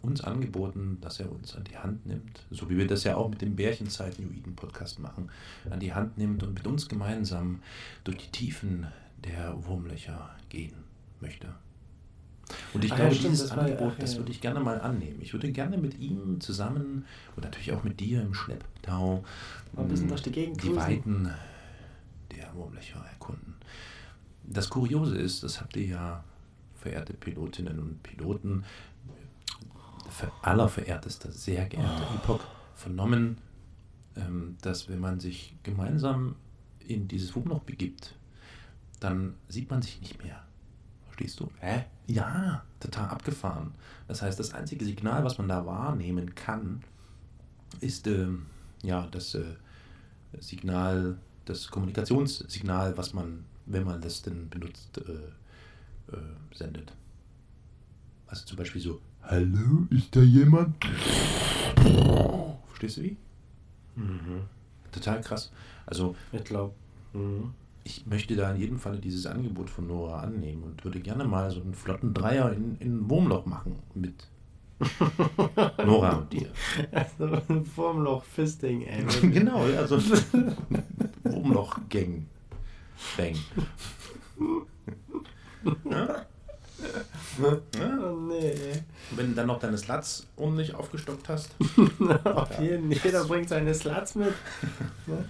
uns angeboten, dass er uns an die Hand nimmt, so wie wir das ja auch mit dem Bärchenzeit New Eden Podcast machen, an die Hand nimmt und mit uns gemeinsam durch die Tiefen der Wurmlöcher gehen möchte. Und ich ja, glaube, stimmt, dieses das ja- Angebot, ja, das ja. würde ich gerne mal annehmen. Ich würde gerne mit ihm zusammen und natürlich auch mit dir im Schlepptau Mal ein bisschen mh, durch die Gegend die. Weiten der Wurmlöcher erkunden. Das Kuriose ist, das habt ihr ja, verehrte Pilotinnen und Piloten, allerverehrtester, sehr geehrter Epoch, vernommen, ähm, dass wenn man sich gemeinsam in dieses Wurmloch begibt, dann sieht man sich nicht mehr. Verstehst du? Hä? Ja, total abgefahren. Das heißt, das einzige Signal, was man da wahrnehmen kann, ist ähm, ja das äh, Signal, das Kommunikationssignal, was man, wenn man das denn benutzt, äh, äh, sendet. Also zum Beispiel so, hallo, ist da jemand? Verstehst du wie? Mhm. Total krass. Also Ich glaube. Mhm. ich möchte da in jedem Falle dieses Angebot von Nora annehmen und würde gerne mal so einen flotten Dreier in, in Wurmloch machen mit Nora und dir. Also ein Wurmloch-Fisting, ey. genau, ja, so Wurmloch-Gang. Bang. Ja? Oh nee. Wenn du dann noch deine Sluts ordentlich aufgestockt hast. Auf jeden Jeder bringt seine Sluts mit. Ne?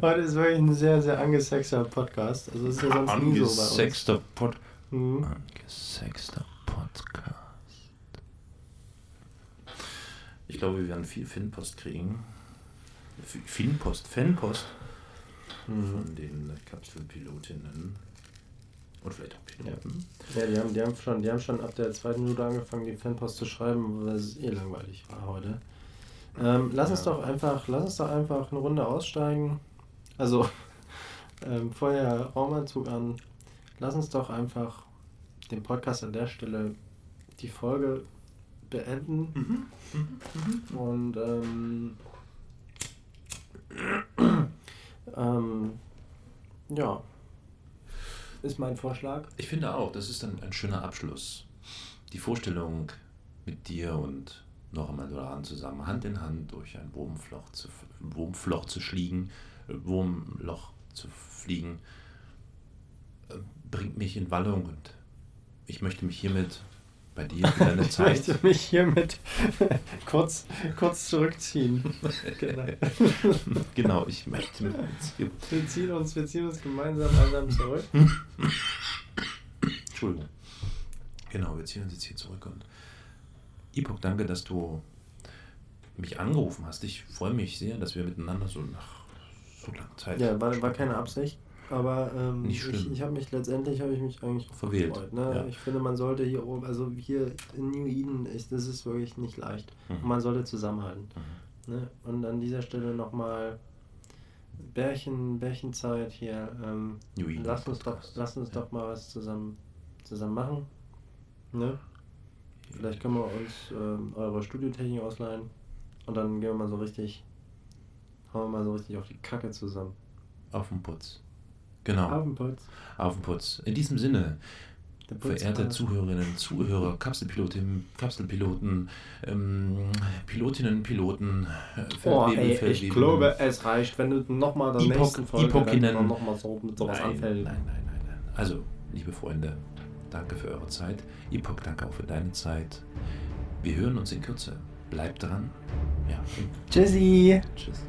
Heute ist wirklich ein sehr, sehr angesexter Podcast. Also ist ja sonst nie so bei uns. Angesexter Pod Mhm. Angesexter Podcast. Ich glaube, wir werden viel Fanpost kriegen. Fanpost, Fanpost von den Kapselpilotinnen. Und vielleicht auch Piloten. Ja, die haben, die, haben schon, die haben schon ab der zweiten Minute angefangen, die Fanpost zu schreiben, weil es eh langweilig war heute. Ähm, lass uns Ja. doch einfach, lass uns doch einfach eine Runde aussteigen. Also ähm, vorher Raumanzug an. Lass uns doch einfach den Podcast an der Stelle die Folge beenden. Und ähm, ähm, ja, ist mein Vorschlag. Ich finde auch, das ist ein, ein schöner Abschluss. Die Vorstellung mit dir und noch einmal Doran zusammen Hand in Hand durch ein Wurmfloch zu, Wurmfloch zu schliegen, äh, Wurmloch zu fliegen, äh, bringt mich in Wallung und ich möchte mich hiermit bei dir für deine Ich Zeit. möchte mich hiermit kurz, kurz zurückziehen. Genau. genau, ich möchte mit hier, Wir, ziehen uns, wir ziehen uns gemeinsam einsam zurück. Entschuldigung. Genau, wir ziehen uns jetzt hier zurück und Ipok, danke, dass du mich angerufen hast. Ich freue mich sehr, dass wir miteinander so nach so langer Zeit. Ja, war, war keine Absicht. Aber ähm, Nicht ich, schlimm. ich habe mich letztendlich habe ich mich eigentlich Verwählt, gefreut. Ne? ja. Ich finde, man sollte hier oben, also hier in New Eden, ist, das ist wirklich nicht leicht. Mhm. Und man sollte zusammenhalten. Ne? Und an dieser Stelle nochmal Bärchen, Bärchenzeit hier. Ähm, New Eden lass uns, doch, lass uns Ja. doch mal was zusammen, zusammen machen. Ne? Vielleicht können wir uns ähm, eure Studiotechnik ausleihen und dann gehen wir mal so richtig, hauen wir mal so richtig auf die Kacke zusammen. Auf den Putz. Genau, Abendputz. auf den Putz. In diesem Sinne, Putz verehrte Zuhörerinnen, Zuhörer, Kapselpilotinnen, Kapselpiloten, ähm, Pilotinnen, Piloten, äh, Oh, ey, ich glaube, es reicht, wenn du nochmal der Ipok- nächsten Folge dann nochmal so mit sowas nein, anfällt. Nein, nein, nein, nein. Also, liebe Freunde, danke für eure Zeit. Ipok, danke auch für deine Zeit. Wir hören uns in Kürze. Bleibt dran. Ja, Tschüssi! tschüss.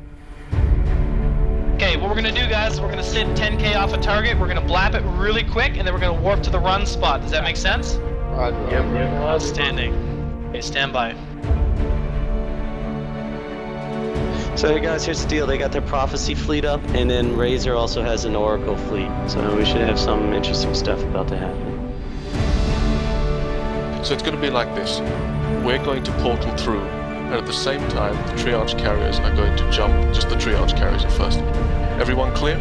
Okay, what we're gonna do, guys, is we're gonna sit 10k off a target. We're gonna blap it really quick, and then we're gonna warp to the run spot. Does that make sense? Yep. Outstanding. Okay, stand by. So hey guys, here's the deal. They got their prophecy fleet up, and then Razor also has an Oracle fleet. So we should have some interesting stuff about to happen. So it's going to be like this. We're going to portal through, and at the same time, the triage carriers are going to jump. Just the triage carriers at first. Everyone clear?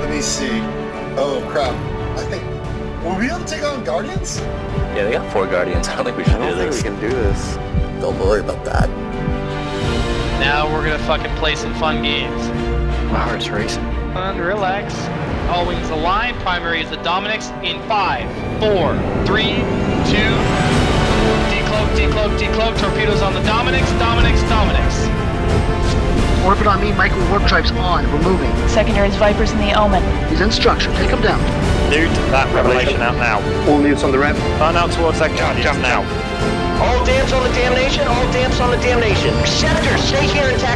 Let me see. Oh crap. I think. Will we be able to take on Guardians? Yeah, they got four guardians. I don't think we should do this. can do this. Don't worry about that. Now we're gonna fucking play some fun games. My heart's racing. And relax. All wings align. Primary is the Dominics in five, four, three, two. Decloak, decloak, decloak. Torpedoes on the Dominics. Dominics, Dominics. Orbit on me, micro warp drives on. We're moving. Secondaries Vipers in the Omen. He's in structure. Take him down. Dude, that revelation out now. All units on the ramp. Turn out towards that guardian now. All damps on the damnation, all damps on the damnation. Scepter, stay here intact.